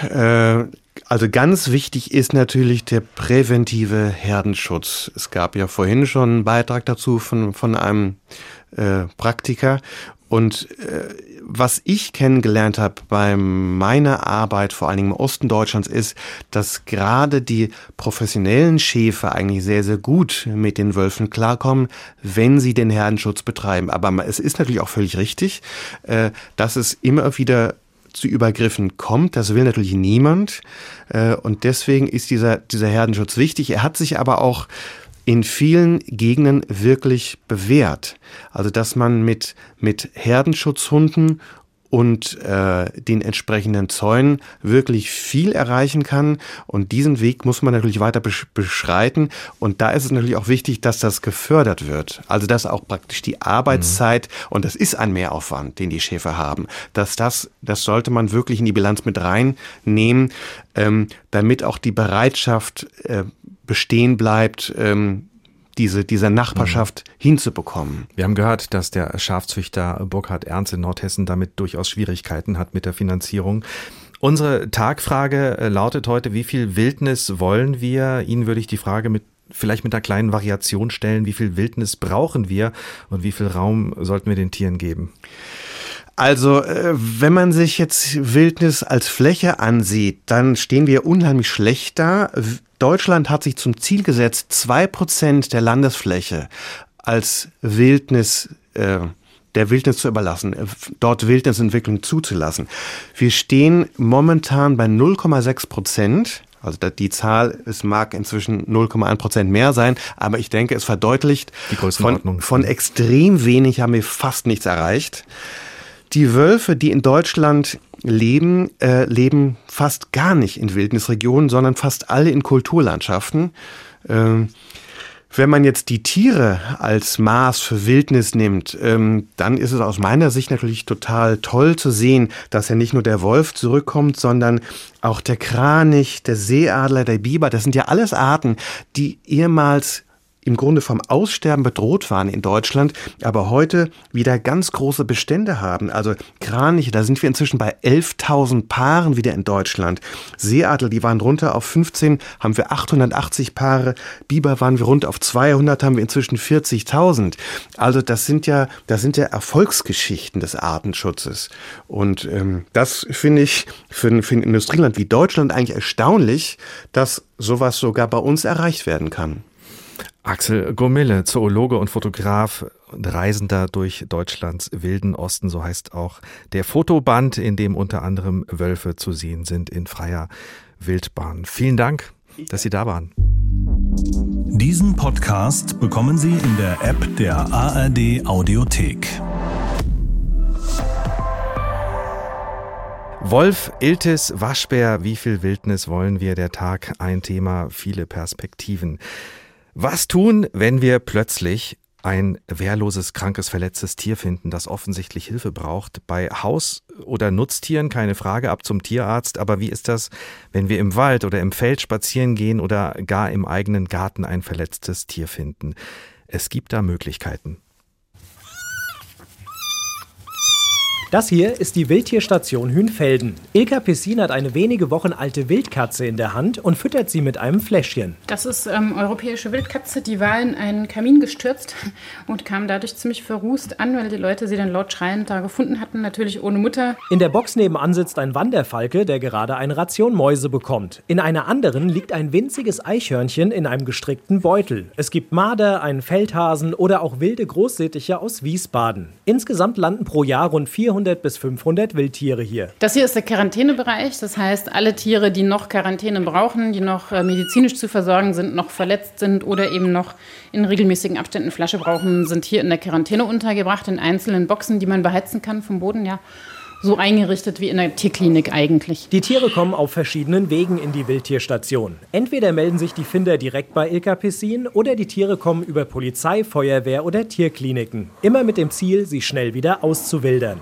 Äh, Also ganz wichtig ist natürlich der präventive Herdenschutz. Es gab ja vorhin schon einen Beitrag dazu von, von einem äh, Praktiker. Und äh, was ich kennengelernt habe bei meiner Arbeit, vor allen Dingen im Osten Deutschlands, ist, dass gerade die professionellen Schäfer eigentlich sehr, sehr gut mit den Wölfen klarkommen, wenn sie den Herdenschutz betreiben. Aber es ist natürlich auch völlig richtig, äh, dass es immer wieder zu Übergriffen kommt. Das will natürlich niemand. Äh, und deswegen ist dieser, dieser Herdenschutz wichtig. Er hat sich aber auch in vielen Gegenden wirklich bewährt. Also dass man mit, mit Herdenschutzhunden und äh, den entsprechenden Zäunen wirklich viel erreichen kann. Und diesen Weg muss man natürlich weiter beschreiten. Und da ist es natürlich auch wichtig, dass das gefördert wird. Also dass auch praktisch die Arbeitszeit, mhm. und das ist ein Mehraufwand, den die Schäfer haben, dass das, das sollte man wirklich in die Bilanz mit reinnehmen, ähm, damit auch die Bereitschaft äh, bestehen bleibt, ähm, diese, dieser Nachbarschaft mhm. hinzubekommen. Wir haben gehört, dass der Schafzüchter Burkhard Ernst in Nordhessen damit durchaus Schwierigkeiten hat mit der Finanzierung. Unsere Tagfrage äh, lautet heute, wie viel Wildnis wollen wir? Ihnen würde ich die Frage mit vielleicht mit einer kleinen Variation stellen, wie viel Wildnis brauchen wir und wie viel Raum sollten wir den Tieren geben? Also, äh, wenn man sich jetzt Wildnis als Fläche ansieht, dann stehen wir unheimlich schlecht da. Deutschland hat sich zum Ziel gesetzt, zwei Prozent der Landesfläche als Wildnis äh, der Wildnis zu überlassen, äh, dort Wildnisentwicklung zuzulassen. Wir stehen momentan bei 0,6 Prozent. Also die Zahl, es mag inzwischen 0,1 Prozent mehr sein, aber ich denke, es verdeutlicht, von, von extrem wenig haben wir fast nichts erreicht. Die Wölfe, die in Deutschland leben, äh, leben fast gar nicht in Wildnisregionen, sondern fast alle in Kulturlandschaften. Ähm, wenn man jetzt die Tiere als Maß für Wildnis nimmt, ähm, dann ist es aus meiner Sicht natürlich total toll zu sehen, dass ja nicht nur der Wolf zurückkommt, sondern auch der Kranich, der Seeadler, der Biber. Das sind ja alles Arten, die ehemals im Grunde vom Aussterben bedroht waren in Deutschland, aber heute wieder ganz große Bestände haben. Also Kraniche, da sind wir inzwischen bei 11.000 Paaren wieder in Deutschland. Seeadel, die waren runter auf 15, haben wir 880 Paare. Biber waren wir runter auf 200, haben wir inzwischen 40.000. Also das sind ja, das sind ja Erfolgsgeschichten des Artenschutzes. Und ähm, das finde ich für, für ein Industrieland wie Deutschland eigentlich erstaunlich, dass sowas sogar bei uns erreicht werden kann. Axel Gomille, Zoologe und Fotograf und Reisender durch Deutschlands wilden Osten, so heißt auch der Fotoband, in dem unter anderem Wölfe zu sehen sind in freier Wildbahn. Vielen Dank, dass Sie da waren. Diesen Podcast bekommen Sie in der App der ARD Audiothek. Wolf, Iltis, Waschbär, wie viel Wildnis wollen wir? Der Tag, ein Thema, viele Perspektiven. Was tun, wenn wir plötzlich ein wehrloses, krankes, verletztes Tier finden, das offensichtlich Hilfe braucht? Bei Haus- oder Nutztieren keine Frage, ab zum Tierarzt. Aber wie ist das, wenn wir im Wald oder im Feld spazieren gehen oder gar im eigenen Garten ein verletztes Tier finden? Es gibt da Möglichkeiten. Das hier ist die Wildtierstation Hünfelden. Ilka Pessin hat eine wenige Wochen alte Wildkatze in der Hand und füttert sie mit einem Fläschchen. Das ist ähm, europäische Wildkatze, die war in einen Kamin gestürzt und kam dadurch ziemlich verrußt an, weil die Leute sie dann laut schreiend da gefunden hatten, natürlich ohne Mutter. In der Box nebenan sitzt ein Wanderfalke, der gerade eine Ration Mäuse bekommt. In einer anderen liegt ein winziges Eichhörnchen in einem gestrickten Beutel. Es gibt Marder, einen Feldhasen oder auch wilde Großsittiche aus Wiesbaden. Insgesamt landen pro Jahr rund 400 400 bis 500 Wildtiere hier. Das hier ist der Quarantänebereich. Das heißt, alle Tiere, die noch Quarantäne brauchen, die noch äh, medizinisch zu versorgen sind, noch verletzt sind oder eben noch in regelmäßigen Abständen Flasche brauchen, sind hier in der Quarantäne untergebracht, in einzelnen Boxen, die man beheizen kann vom Boden, ja so eingerichtet wie in der Tierklinik eigentlich. Die Tiere kommen auf verschiedenen Wegen in die Wildtierstation. Entweder melden sich die Finder direkt bei Ilka Pessin oder die Tiere kommen über Polizei, Feuerwehr oder Tierkliniken. Immer mit dem Ziel, sie schnell wieder auszuwildern.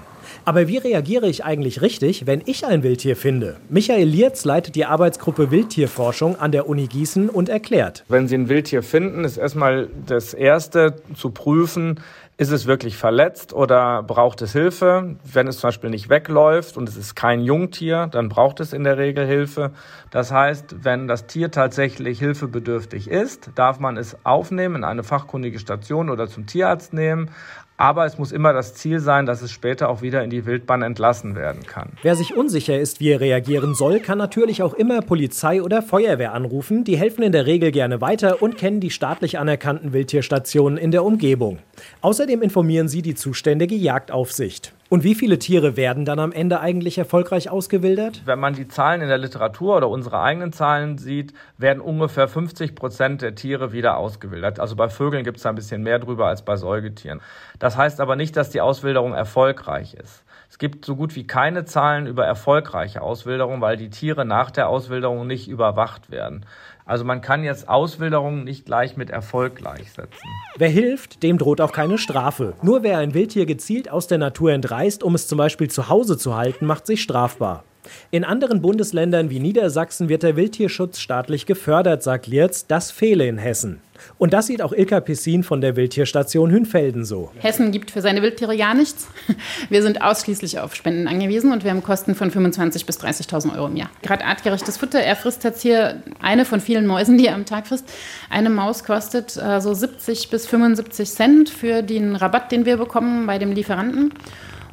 Aber wie reagiere ich eigentlich richtig, wenn ich ein Wildtier finde? Michael Lierz leitet die Arbeitsgruppe Wildtierforschung an der Uni Gießen und erklärt. Wenn Sie ein Wildtier finden, ist erstmal das Erste zu prüfen, ist es wirklich verletzt oder braucht es Hilfe? Wenn es zum Beispiel nicht wegläuft und es ist kein Jungtier, dann braucht es in der Regel Hilfe. Das heißt, wenn das Tier tatsächlich hilfebedürftig ist, darf man es aufnehmen in eine fachkundige Station oder zum Tierarzt nehmen. Aber es muss immer das Ziel sein, dass es später auch wieder in die Wildbahn entlassen werden kann. Wer sich unsicher ist, wie er reagieren soll, kann natürlich auch immer Polizei oder Feuerwehr anrufen. Die helfen in der Regel gerne weiter und kennen die staatlich anerkannten Wildtierstationen in der Umgebung. Außerdem informieren sie die zuständige Jagdaufsicht. Und wie viele Tiere werden dann am Ende eigentlich erfolgreich ausgewildert? Wenn man die Zahlen in der Literatur oder unsere eigenen Zahlen sieht, werden ungefähr 50 Prozent der Tiere wieder ausgewildert. Also bei Vögeln gibt es ein bisschen mehr drüber als bei Säugetieren. Das heißt aber nicht, dass die Auswilderung erfolgreich ist. Es gibt so gut wie keine Zahlen über erfolgreiche Auswilderung, weil die Tiere nach der Auswilderung nicht überwacht werden. Also man kann jetzt Auswilderung nicht gleich mit Erfolg gleichsetzen. Wer hilft, dem droht auch keine Strafe. Nur wer ein Wildtier gezielt aus der Natur entreißt, um es zum Beispiel zu Hause zu halten, macht sich strafbar. In anderen Bundesländern wie Niedersachsen wird der Wildtierschutz staatlich gefördert, sagt Lierz. Das fehle in Hessen. Und das sieht auch Ilka Pissin von der Wildtierstation Hünfelden so. Hessen gibt für seine Wildtiere gar nichts. Wir sind ausschließlich auf Spenden angewiesen und wir haben Kosten von 25.000 bis 30.000 Euro im Jahr. Gerade artgerechtes Futter, er frisst jetzt hier eine von vielen Mäusen, die er am Tag frisst. Eine Maus kostet äh, so 70 bis 75 Cent für den Rabatt, den wir bekommen bei dem Lieferanten.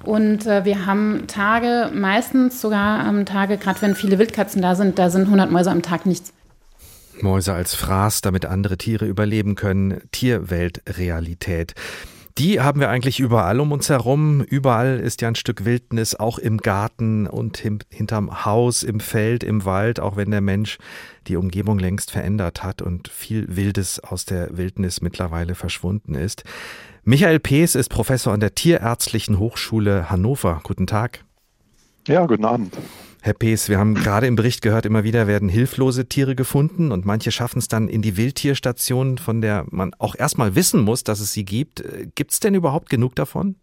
Und äh, wir haben Tage, meistens sogar am Tage, gerade wenn viele Wildkatzen da sind, da sind 100 Mäuse am Tag nichts. Mäuse als Fraß, damit andere Tiere überleben können. Tierweltrealität. Die haben wir eigentlich überall um uns herum. Überall ist ja ein Stück Wildnis, auch im Garten und hinterm Haus, im Feld, im Wald, auch wenn der Mensch die Umgebung längst verändert hat und viel Wildes aus der Wildnis mittlerweile verschwunden ist. Michael Pees ist Professor an der Tierärztlichen Hochschule Hannover. Guten Tag. Ja, guten Abend. Herr Pees, wir haben gerade im Bericht gehört, immer wieder werden hilflose Tiere gefunden und manche schaffen es dann in die Wildtierstation, von der man auch erstmal wissen muss, dass es sie gibt. Äh, gibt es denn überhaupt genug davon?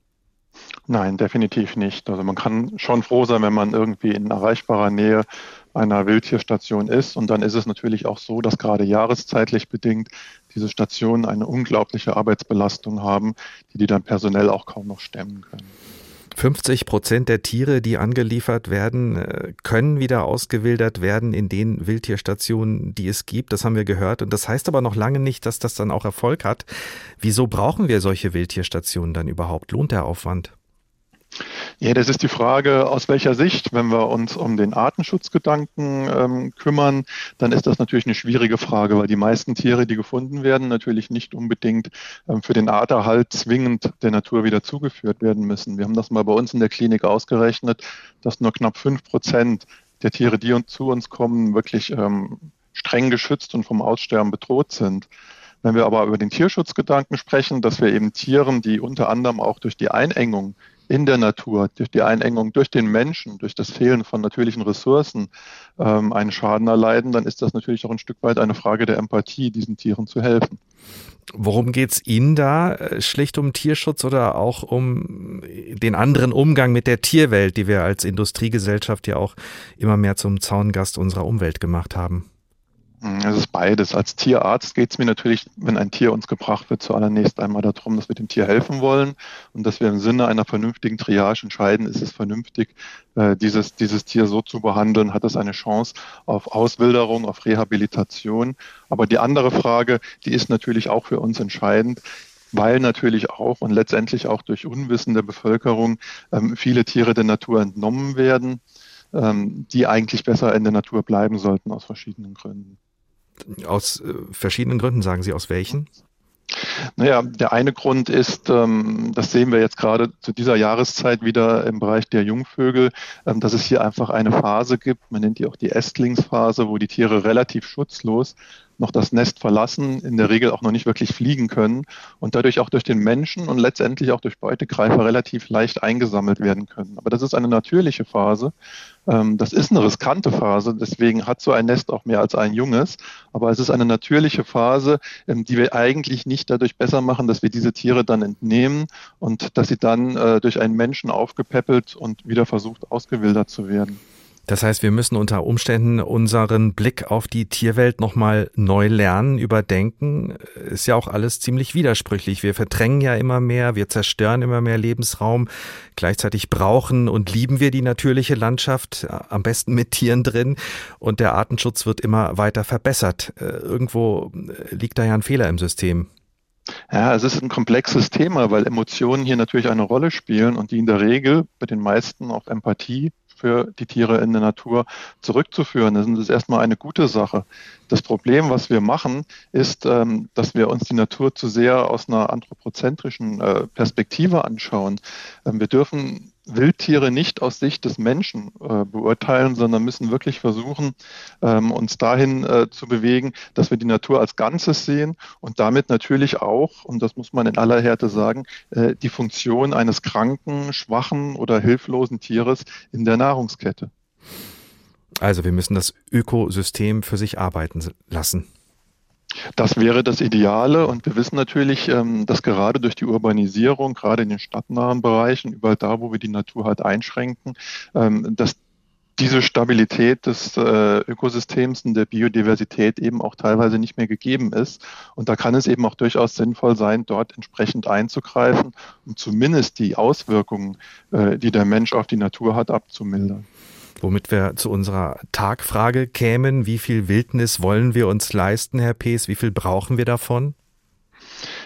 Nein, definitiv nicht. Also man kann schon froh sein, wenn man irgendwie in erreichbarer Nähe einer Wildtierstation ist. Und dann ist es natürlich auch so, dass gerade jahreszeitlich bedingt diese Stationen eine unglaubliche Arbeitsbelastung haben, die die dann personell auch kaum noch stemmen können. 50 Prozent der Tiere, die angeliefert werden, äh, können wieder ausgewildert werden in den Wildtierstationen, die es gibt. Das haben wir gehört. Und das heißt aber noch lange nicht, dass das dann auch Erfolg hat. Wieso brauchen wir solche Wildtierstationen dann überhaupt? Lohnt der Aufwand? Ja, das ist die Frage, aus welcher Sicht. Wenn wir uns um den Artenschutzgedanken ähm, kümmern, dann ist das natürlich eine schwierige Frage, weil die meisten Tiere, die gefunden werden, natürlich nicht unbedingt ähm, für den Arterhalt zwingend der Natur wieder zugeführt werden müssen. Wir haben das mal bei uns in der Klinik ausgerechnet, dass nur knapp fünf Prozent der Tiere, die uns zu uns kommen, wirklich ähm, streng geschützt und vom Aussterben bedroht sind. Wenn wir aber über den Tierschutzgedanken sprechen, dass wir eben Tieren, die unter anderem auch durch die Einengung in der Natur, durch die Einengung durch den Menschen, durch das Fehlen von natürlichen Ressourcen ähm, einen Schaden erleiden, dann ist das natürlich auch ein Stück weit eine Frage der Empathie, diesen Tieren zu helfen. Worum geht es Ihnen da? Äh, schlicht um Tierschutz oder auch um den anderen Umgang mit der Tierwelt, die wir als Industriegesellschaft ja auch immer mehr zum Zaungast unserer Umwelt gemacht haben? Mm, es ist beides. Als Tierarzt geht es mir natürlich, wenn ein Tier uns gebracht wird, zuallererst einmal darum, dass wir dem Tier helfen wollen und dass wir im Sinne einer vernünftigen Triage entscheiden, ist es vernünftig, äh, dieses, dieses Tier so zu behandeln, hat es eine Chance auf Auswilderung, auf Rehabilitation. Aber die andere Frage, die ist natürlich auch für uns entscheidend weil natürlich auch und letztendlich auch durch Unwissen der Bevölkerung ähm, viele Tiere der Natur entnommen werden, ähm, die eigentlich besser in der Natur bleiben sollten aus verschiedenen Gründen. Aus äh, verschiedenen Gründen, sagen Sie, aus welchen? Naja, der eine Grund ist, ähm, das sehen wir jetzt gerade zu dieser Jahreszeit wieder im Bereich der Jungvögel, ähm, dass es hier einfach eine Phase gibt, man nennt die auch die Ästlingsphase, wo die Tiere relativ schutzlos noch das Nest verlassen, in der Regel auch noch nicht wirklich fliegen können und dadurch auch durch den Menschen und letztendlich auch durch Beutegreifer relativ leicht eingesammelt werden können. Aber das ist eine natürliche Phase. Ähm, das ist eine riskante Phase, deswegen hat so ein Nest auch mehr als ein Junges. Aber es ist eine natürliche Phase, ähm, die wir eigentlich nicht dadurch besser machen, dass wir diese Tiere dann entnehmen und dass sie dann äh, durch einen Menschen aufgepäppelt und wieder versucht ausgewildert zu werden. Das heißt, wir müssen unter Umständen unseren Blick auf die Tierwelt nochmal neu lernen, überdenken. Ist ja auch alles ziemlich widersprüchlich. Wir verdrängen ja immer mehr, wir zerstören immer mehr Lebensraum. Gleichzeitig brauchen und lieben wir die natürliche Landschaft, am besten mit Tieren drin. Und der Artenschutz wird immer weiter verbessert. Äh, irgendwo liegt da ja ein Fehler im System. Ja, es ist ein komplexes Thema, weil Emotionen hier natürlich eine Rolle spielen und die in der Regel bei den meisten auf Empathie für die Tiere in der Natur zurückzuführen. Das ist erstmal eine gute Sache. Das Problem, was wir machen, ist, ähm, dass wir uns die Natur zu sehr aus einer anthropozentrischen äh, Perspektive anschauen. Ähm, wir dürfen Wildtiere nicht aus Sicht des Menschen äh, beurteilen, sondern müssen wirklich versuchen, ähm, uns dahin äh, zu bewegen, dass wir die Natur als Ganzes sehen und damit natürlich auch, und das muss man in aller Härte sagen, äh, die Funktion eines kranken, schwachen oder hilflosen Tieres in der Nahrungskette. Also wir müssen das Ökosystem für sich arbeiten lassen. Das wäre das Ideale und wir wissen natürlich, ähm, dass gerade durch die Urbanisierung, gerade in den stadtnahen Bereichen, überall da, wo wir die Natur halt einschränken, ähm, dass diese Stabilität des äh, Ökosystems und der Biodiversität eben auch teilweise nicht mehr gegeben ist. Und da kann es eben auch durchaus sinnvoll sein, dort entsprechend einzugreifen, um zumindest die Auswirkungen, äh, die der Mensch auf die Natur hat, abzumildern. Womit wir zu unserer Tagfrage kämen, wie viel Wildnis wollen wir uns leisten, Herr Pees? Wie viel brauchen wir davon?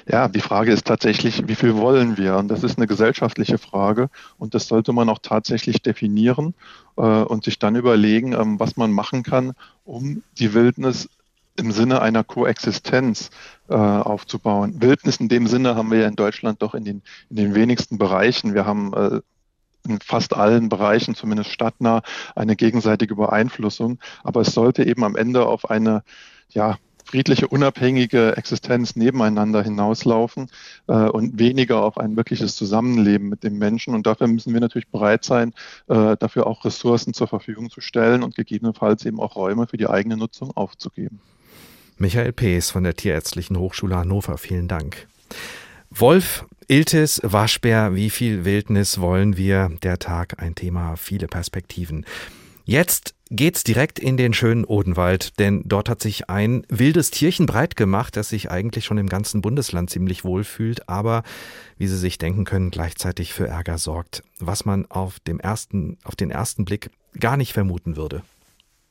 Ja, die Frage ist tatsächlich, wie viel wollen wir? Und das ist eine gesellschaftliche Frage und das sollte man auch tatsächlich definieren äh, und sich dann überlegen, ähm, was man machen kann, um die Wildnis im Sinne einer Koexistenz äh, aufzubauen. Wildnis in dem Sinne haben wir ja in Deutschland doch in den, in den wenigsten Bereichen. Wir haben äh, in fast allen Bereichen, zumindest stadtnah, eine gegenseitige Beeinflussung. Aber es sollte eben am Ende auf eine, ja, friedliche, unabhängige Existenz nebeneinander hinauslaufen äh, und weniger auf ein wirkliches Zusammenleben mit dem Menschen. Und dafür müssen wir natürlich bereit sein, äh, dafür auch Ressourcen zur Verfügung zu stellen und gegebenenfalls eben auch Räume für die eigene Nutzung aufzugeben. Michael Pees von der Tierärztlichen Hochschule Hannover, vielen Dank. Wolf Iltis, Waschbär, wie viel Wildnis wollen wir? Der Tag, ein Thema, viele Perspektiven. Jetzt geht's direkt in den schönen Odenwald, denn dort hat sich ein wildes Tierchen breit gemacht, das sich eigentlich schon im ganzen Bundesland ziemlich wohl fühlt, aber wie Sie sich denken können, gleichzeitig für Ärger sorgt, was man auf dem ersten, auf den ersten Blick gar nicht vermuten würde.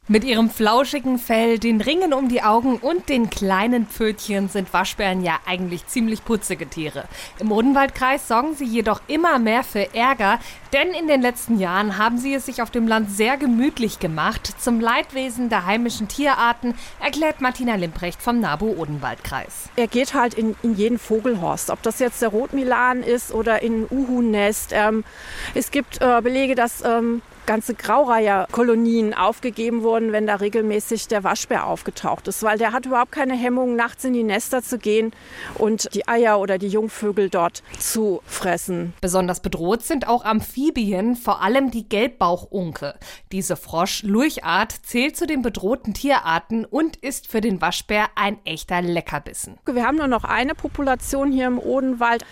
Mit ihrem flauschigen Fell, den Ringen um die Augen und den kleinen Pfötchen sind Waschbären ja eigentlich ziemlich putzige Tiere. Im Odenwaldkreis sorgen sie jedoch immer mehr für Ärger, denn in den letzten Jahren haben sie es sich auf dem Land sehr gemütlich gemacht. Zum Leidwesen der heimischen Tierarten erklärt Martina Limprecht vom NABU Odenwaldkreis. Er geht halt in, in jeden Vogelhorst, ob das jetzt der Rotmilan ist oder in Uhu-Nest. Ähm, es gibt äh, Belege, dass ähm, ganze Graureiherkolonien aufgegeben wurden, wenn da regelmäßig der Waschbär aufgetaucht ist, weil der hat überhaupt keine Hemmung, nachts in die Nester zu gehen und die Eier oder die Jungvögel dort zu fressen. Besonders bedroht sind auch Amphibien, vor allem die Gelbbauchunke. Diese Frosch-Lurchart zählt zu den bedrohten Tierarten und ist für den Waschbär ein echter Leckerbissen. Wir haben nur noch eine Population hier im Odenwald.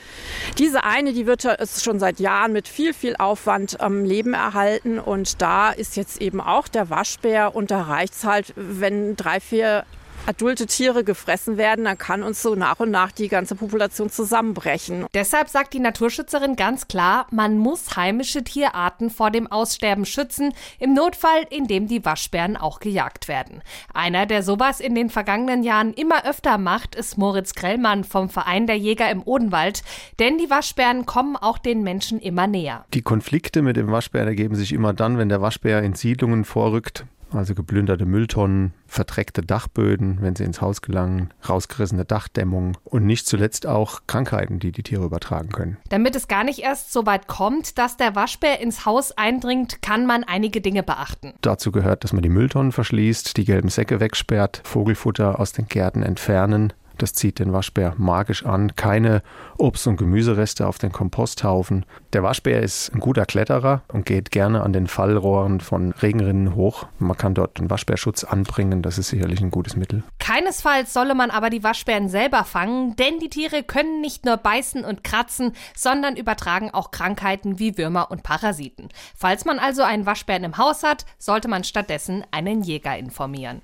Diese eine, die wird schon seit Jahren mit viel, viel Aufwand am Leben erhalten und da ist jetzt eben auch der Waschbär und da reicht es halt, wenn drei, vier adulte Tiere gefressen werden, dann kann uns so nach und nach die ganze Population zusammenbrechen. Deshalb sagt die Naturschützerin ganz klar, man muss heimische Tierarten vor dem Aussterben schützen, im Notfall, indem die Waschbären auch gejagt werden. Einer, der sowas in den vergangenen Jahren immer öfter macht, ist Moritz Grellmann vom Verein der Jäger im Odenwald, denn die Waschbären kommen auch den Menschen immer näher. Die Konflikte mit dem Waschbär ergeben sich immer dann, wenn der Waschbär in Siedlungen vorrückt, also geplünderte Mülltonnen, verdreckte Dachböden, wenn sie ins Haus gelangen, rausgerissene Dachdämmung und nicht zuletzt auch Krankheiten, die die Tiere übertragen können. Damit es gar nicht erst so weit kommt, dass der Waschbär ins Haus eindringt, kann man einige Dinge beachten. Dazu gehört, dass man die Mülltonnen verschließt, die gelben Säcke wegsperrt, Vogelfutter aus den Gärten entfernen, Das zieht den Waschbär magisch an. Keine Obst- und Gemüsereste auf den Komposthaufen. Der Waschbär ist ein guter Kletterer und geht gerne an den Fallrohren von Regenrinnen hoch. Man kann dort einen Waschbärschutz anbringen. Das ist sicherlich ein gutes Mittel. Keinesfalls solle man aber die Waschbären selber fangen, denn die Tiere können nicht nur beißen und kratzen, sondern übertragen auch Krankheiten wie Würmer und Parasiten. Falls man also einen Waschbären im Haus hat, sollte man stattdessen einen Jäger informieren.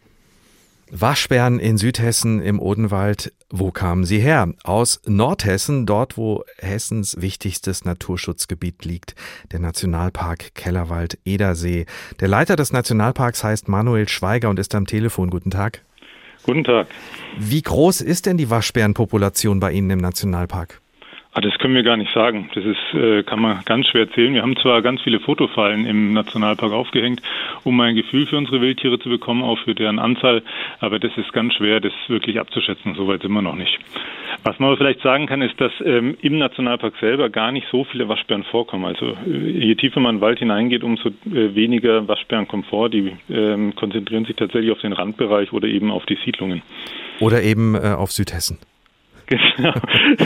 Waschbären in Südhessen im Odenwald. Wo kamen sie her? Aus Nordhessen, dort wo Hessens wichtigstes Naturschutzgebiet liegt, der Nationalpark Kellerwald-Edersee. Der Leiter des Nationalparks heißt Manuel Schweiger und ist am Telefon. Guten Tag. Guten Tag. Wie groß ist denn die Waschbärenpopulation bei Ihnen im Nationalpark? Ah, das können wir gar nicht sagen. Das ist, äh, kann man ganz schwer zählen. Wir haben zwar ganz viele Fotofallen im Nationalpark aufgehängt, um ein Gefühl für unsere Wildtiere zu bekommen, auch für deren Anzahl, aber das ist ganz schwer, das wirklich abzuschätzen. Soweit sind wir noch nicht. Was man aber vielleicht sagen kann, ist, dass ähm, im Nationalpark selber gar nicht so viele Waschbären vorkommen. Also äh, je tiefer man in den Wald hineingeht, umso äh, weniger Waschbärenkomfort. Die ähm, konzentrieren sich tatsächlich auf den Randbereich oder eben auf die Siedlungen. Oder eben äh, auf Südhessen. Genau.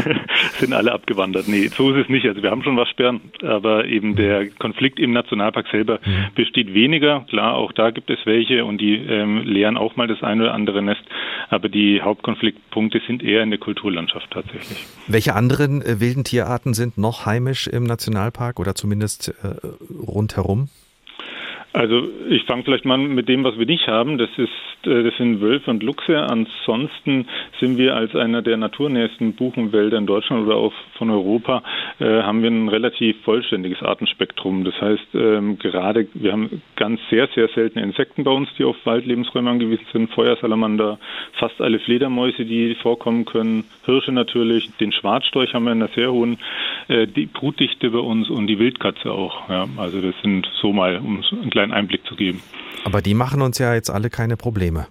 Sind alle abgewandert. Nee, so ist es nicht. Also wir haben schon Waschbären, aber eben der Konflikt im Nationalpark selber mhm. besteht weniger. Klar, auch da gibt es welche und die ähm, leeren auch mal das eine oder andere Nest. Aber die Hauptkonfliktpunkte sind eher in der Kulturlandschaft tatsächlich. Welche anderen äh, wilden Tierarten sind noch heimisch im Nationalpark oder zumindest äh, rundherum? Also ich fange vielleicht mal mit dem, was wir nicht haben. Das ist, äh, das sind Wölfe und Luchse. Ansonsten sind wir als einer der naturnächsten Buchenwälder in Deutschland oder auch von Europa äh, haben wir ein relativ vollständiges Artenspektrum. Das heißt, ähm, gerade wir haben ganz sehr sehr seltene Insekten bei uns, die auf Waldlebensräume angewiesen sind. Feuersalamander, fast alle Fledermäuse, die vorkommen können, Hirsche natürlich, den Schwarzstorch haben wir in einer sehr hohen äh, Brutdichte bei uns und die Wildkatze auch. Ja, also das sind so mal um ein kleinen Einblick zu geben. Aber die machen uns ja jetzt alle keine Probleme.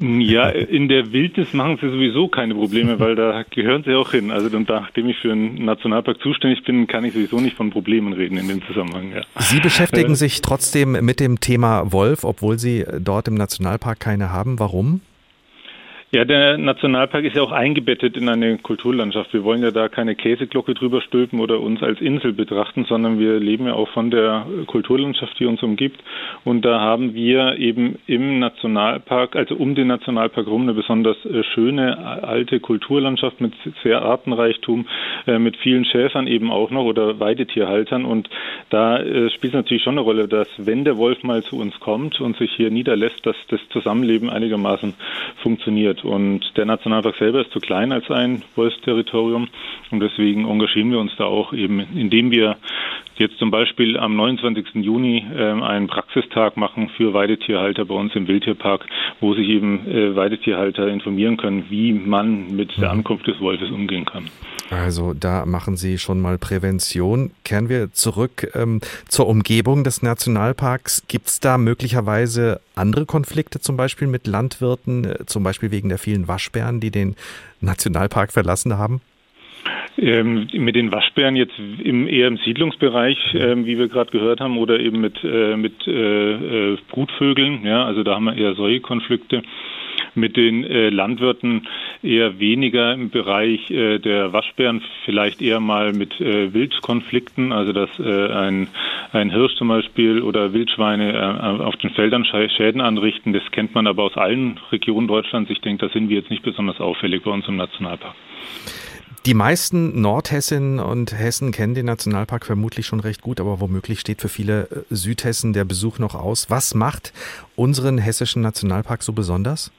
Ja, in der Wildnis machen sie sowieso keine Probleme, weil da gehören sie auch hin. Also nachdem ich für einen Nationalpark zuständig bin, kann ich sowieso nicht von Problemen reden in dem Zusammenhang. Ja. Sie beschäftigen äh, sich trotzdem mit dem Thema Wolf, obwohl Sie dort im Nationalpark keine haben. Warum? Ja, der Nationalpark ist ja auch eingebettet in eine Kulturlandschaft. Wir wollen ja da keine Käseglocke drüber stülpen oder uns als Insel betrachten, sondern wir leben ja auch von der Kulturlandschaft, die uns umgibt. Und da haben wir eben im Nationalpark, also um den Nationalpark rum, eine besonders äh, schöne alte Kulturlandschaft mit sehr Artenreichtum, äh, mit vielen Schäfern eben auch noch oder Weidetierhaltern. Und da äh, spielt es natürlich schon eine Rolle, dass wenn der Wolf mal zu uns kommt und sich hier niederlässt, dass das Zusammenleben einigermaßen funktioniert wird. Und der Nationalpark selber ist zu klein als ein Wolfsterritorium und deswegen engagieren wir uns da auch eben, indem wir jetzt zum Beispiel am 29. Juni äh, einen Praxistag machen für Weidetierhalter bei uns im Wildtierpark, wo sich eben äh, Weidetierhalter informieren können, wie man mit der mhm. Ankunft des Wolfes umgehen kann. Also da machen Sie schon mal Prävention. Kehren wir zurück ähm, zur Umgebung des Nationalparks. Gibt es da möglicherweise andere Konflikte, zum Beispiel mit Landwirten, äh, zum Beispiel wegen der vielen Waschbären, die den Nationalpark verlassen haben? Ähm, mit den Waschbären jetzt im, eher im Siedlungsbereich, ähm, wie wir gerade gehört haben, oder eben mit, äh, mit äh, äh Brutvögeln. Ja, also da haben wir eher solche Konflikte mit den äh, Landwirten eher weniger im Bereich äh, der Waschbären, vielleicht eher mal mit äh, Wildkonflikten, also dass äh, ein, ein Hirsch zum Beispiel oder Wildschweine äh, auf den Feldern Schäden anrichten. Das kennt man aber aus allen Regionen Deutschlands. Ich denke, da sind wir jetzt nicht besonders auffällig bei uns im Nationalpark. Die meisten Nordhessinnen und Hessen kennen den Nationalpark vermutlich schon recht gut, aber womöglich steht für viele äh, Südhessen der Besuch noch aus. Was macht unseren hessischen Nationalpark so besonders?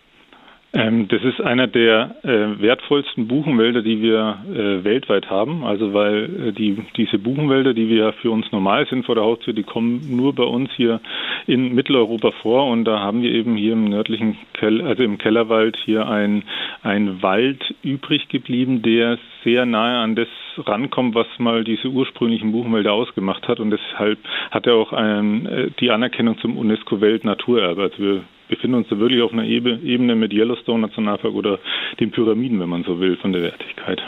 Ähm, das ist einer der äh, wertvollsten Buchenwälder, die wir äh, weltweit haben. Also weil äh, die, diese Buchenwälder, die wir für uns normal sind vor der Haustür, die kommen nur bei uns hier in Mitteleuropa vor. Und da haben wir eben hier im nördlichen, Kel also im Kellerwald hier ein, ein Wald übrig geblieben, der sehr nahe an das rankommt, was mal diese ursprünglichen Buchenwälder ausgemacht hat. Und deshalb hat er auch ein, äh, die Anerkennung zum UNESCO-Weltnaturerbe. Also wir befinden uns da wirklich auf einer Ebene mit Yellowstone Nationalpark oder den Pyramiden, wenn man so will, von der Wertigkeit.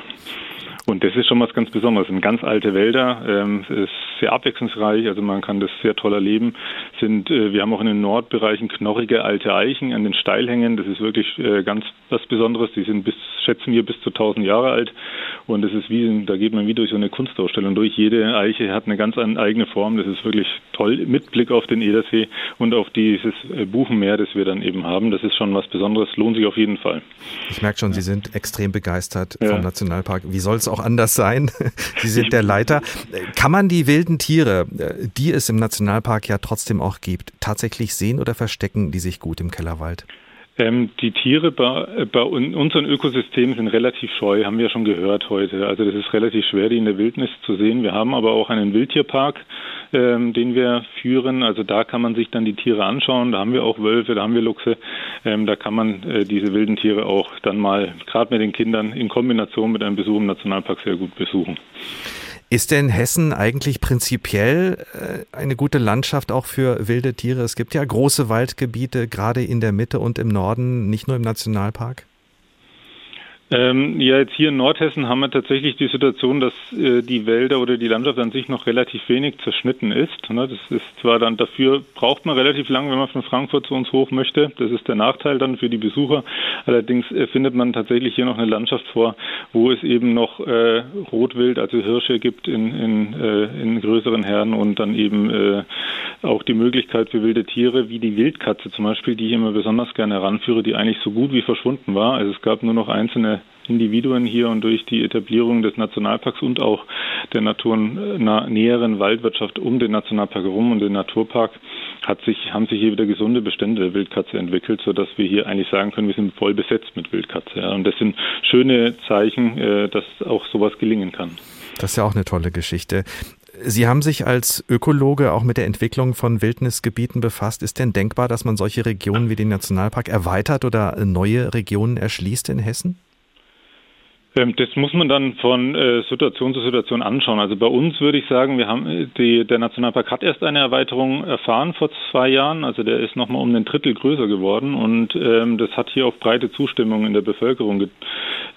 Und das ist schon was ganz Besonderes. Sind ganz alte Wälder, ähm, es ist sehr abwechslungsreich, also man kann das sehr toll erleben. Sind, äh, wir haben auch in den Nordbereichen knorrige alte Eichen an den Steilhängen. Das ist wirklich äh, ganz was Besonderes. Die sind bis schätzen wir bis zu 1000 Jahre alt. Und es ist wie, da geht man wie durch so eine Kunstausstellung durch. Jede Eiche hat eine ganz eigene Form. Das ist wirklich toll mit Blick auf den Edersee und auf dieses äh, Buchenmeer, das wir dann eben haben. Das ist schon was Besonderes, lohnt sich auf jeden Fall. Ich merke schon, Sie sind extrem begeistert ja. vom Nationalpark. Wie soll es auch anders sein? Sie sind der Leiter. Kann man die wilden Tiere, äh, die es im Nationalpark ja trotzdem auch gibt, tatsächlich sehen oder verstecken die sich gut im Kellerwald? Ähm, die Tiere bei, bei unseren Ökosystemen sind relativ scheu, haben wir schon gehört heute. Also das ist relativ schwer, die in der Wildnis zu sehen. Wir haben aber auch einen Wildtierpark, ähm, den wir führen. Also da kann man sich dann die Tiere anschauen. Da haben wir auch Wölfe, da haben wir Luchse. Ähm, da kann man äh, diese wilden Tiere auch dann mal, gerade mit den Kindern, in Kombination mit einem Besuch im Nationalpark sehr gut besuchen. Ist denn Hessen eigentlich prinzipiell äh, eine gute Landschaft auch für wilde Tiere? Es gibt ja große Waldgebiete, gerade in der Mitte und im Norden, nicht nur im Nationalpark. Ähm, ja, jetzt hier in Nordhessen haben wir tatsächlich die Situation, dass äh, die Wälder oder die Landschaft an sich noch relativ wenig zerschnitten ist. Ne? Das ist zwar dann dafür braucht man relativ lang, wenn man von Frankfurt zu uns hoch möchte. Das ist der Nachteil dann für die Besucher. Allerdings äh, findet man tatsächlich hier noch eine Landschaft vor, wo es eben noch äh, Rotwild, also Hirsche gibt in, in, äh, in größeren Herden und dann eben äh, auch die Möglichkeit für wilde Tiere wie die Wildkatze zum Beispiel, die ich immer besonders gerne heranführe, die eigentlich so gut wie verschwunden war. Also es gab nur noch einzelne Individuen hier und durch die Etablierung des Nationalparks und auch der naturnäheren Waldwirtschaft um den Nationalpark herum und den Naturpark hat sich, haben sich hier wieder gesunde Bestände der Wildkatze entwickelt, sodass wir hier eigentlich sagen können, wir sind voll besetzt mit Wildkatze. Ja. Und das sind schöne Zeichen, äh, dass auch sowas gelingen kann. Das ist ja auch eine tolle Geschichte. Sie haben sich als Ökologe auch mit der Entwicklung von Wildnisgebieten befasst. Ist denn denkbar, dass man solche Regionen wie den Nationalpark erweitert oder neue Regionen erschließt in Hessen? Ähm, das muss man dann von äh, Situation zu Situation anschauen. Also bei uns würde ich sagen, wir haben äh, die, der Nationalpark hat erst eine Erweiterung erfahren vor zwei Jahren. Also der ist nochmal um ein Drittel größer geworden und ähm, das hat hier auf breite Zustimmung in der Bevölkerung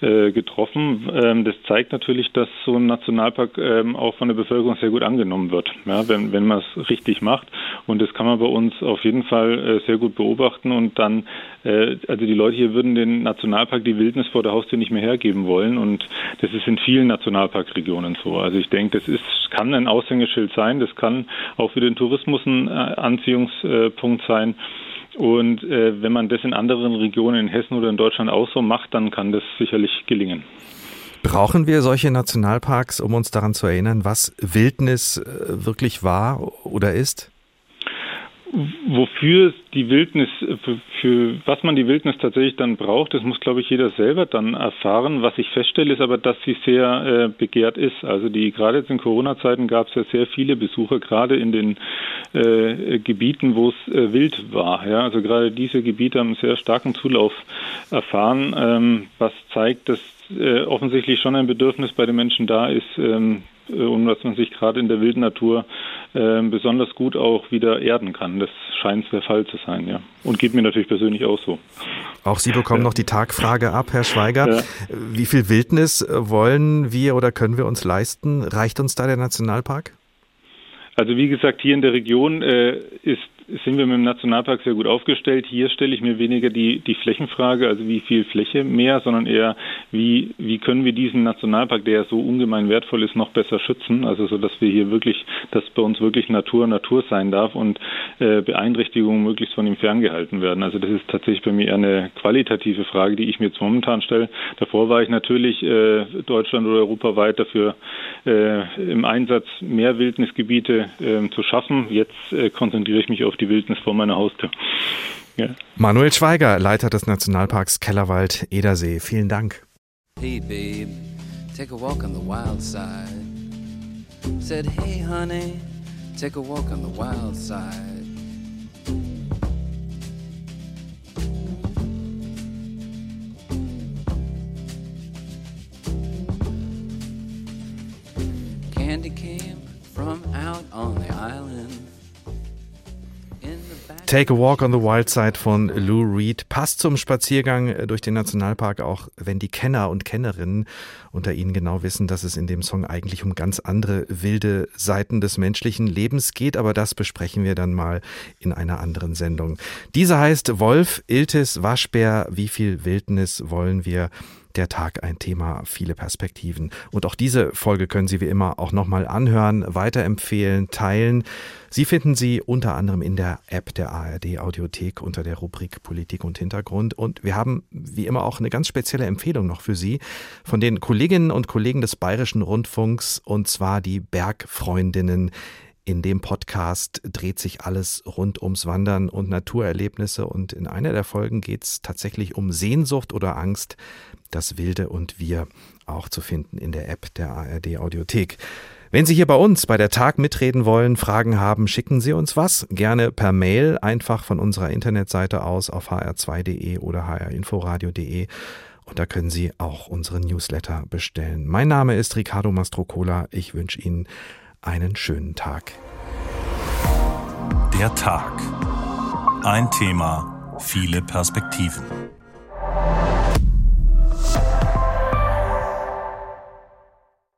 äh, getroffen. Ähm, das zeigt natürlich, dass so ein Nationalpark ähm, auch von der Bevölkerung sehr gut angenommen wird, ja, wenn, wenn man es richtig macht. Und das kann man bei uns auf jeden Fall äh, sehr gut beobachten und dann, äh, also die Leute hier würden den Nationalpark die Wildnis vor der Haustür nicht mehr hergeben wollen wollen. Und das ist in vielen Nationalparkregionen so. Also ich denke, das ist, kann ein Aushängeschild sein. Das kann auch für den Tourismus ein Anziehungspunkt sein. Und äh, wenn man das in anderen Regionen in Hessen oder in Deutschland auch so macht, dann kann das sicherlich gelingen. Brauchen wir solche Nationalparks, um uns daran zu erinnern, was Wildnis äh, wirklich war oder ist? Wofür die Wildnis, für, für, was man die Wildnis tatsächlich dann braucht, das muss, glaube ich, jeder selber dann erfahren. Was ich feststelle, ist aber, dass sie sehr äh, begehrt ist. Also die gerade jetzt in Corona-Zeiten gab es ja sehr viele Besucher, gerade in den äh, Gebieten, wo es äh, wild war. Ja? Also gerade diese Gebiete haben einen sehr starken Zulauf erfahren, ähm, was zeigt, dass äh, offensichtlich schon ein Bedürfnis bei den Menschen da ist, ähm, äh, und dass man sich gerade in der wilden Natur äh, besonders gut auch wieder erden kann. Das scheint der Fall zu sein, ja. Und geht mir natürlich persönlich auch so. Auch Sie bekommen noch die Tagfrage ab, Herr Schweiger. Ja. Wie viel Wildnis wollen wir oder können wir uns leisten? Reicht uns da der Nationalpark? Also wie gesagt, hier in der Region äh, ist sind wir mit dem Nationalpark sehr gut aufgestellt. Hier stelle ich mir weniger die, die Flächenfrage, also wie viel Fläche mehr, sondern eher, wie, wie können wir diesen Nationalpark, der so ungemein wertvoll ist, noch besser schützen. Also so, dass wir hier wirklich, dass bei uns wirklich Natur Natur sein darf und äh, Beeinträchtigungen möglichst von ihm ferngehalten werden. Also das ist tatsächlich bei mir eher eine qualitative Frage, die ich mir jetzt momentan stelle. Davor war ich natürlich äh, Deutschland oder europaweit dafür äh, im Einsatz, mehr Wildnisgebiete äh, zu schaffen. Jetzt äh, konzentriere ich mich auf die Wildnis vor meiner Haustür. Ja. Manuel Schweiger, Leiter des Nationalparks Kellerwald Edersee. Vielen Dank. Hey babe, take a walk on the wild side. Said hey honey, take a walk on the wild side. Take a Walk on the Wild Side von Lou Reed passt zum Spaziergang durch den Nationalpark, auch wenn die Kenner und Kennerinnen unter Ihnen genau wissen, dass es in dem Song eigentlich um ganz andere wilde Seiten des menschlichen Lebens geht, aber das besprechen wir dann mal in einer anderen Sendung. Diese heißt Wolf, Iltis, Waschbär, wie viel Wildnis wollen wir? Der Tag ein Thema, viele Perspektiven. Und auch diese Folge können Sie wie immer auch nochmal anhören, weiterempfehlen, teilen. Sie finden sie unter anderem in der App der ARD Audiothek unter der Rubrik Politik und Hintergrund. Und wir haben wie immer auch eine ganz spezielle Empfehlung noch für Sie von den Kolleginnen und Kollegen des Bayerischen Rundfunks und zwar die Bergfreundinnen. In dem Podcast dreht sich alles rund ums Wandern und Naturerlebnisse und in einer der Folgen geht es tatsächlich um Sehnsucht oder Angst, das Wilde und Wir, auch zu finden in der App der ARD Audiothek. Wenn Sie hier bei uns bei der Tag mitreden wollen, Fragen haben, schicken Sie uns was. Gerne per Mail, einfach von unserer Internetseite aus auf hr2.de oder hrinforadio.de. Und da können Sie auch unseren Newsletter bestellen. Mein Name ist Ricardo Mastrocola. Ich wünsche Ihnen einen schönen Tag. Der Tag. Ein Thema, viele Perspektiven.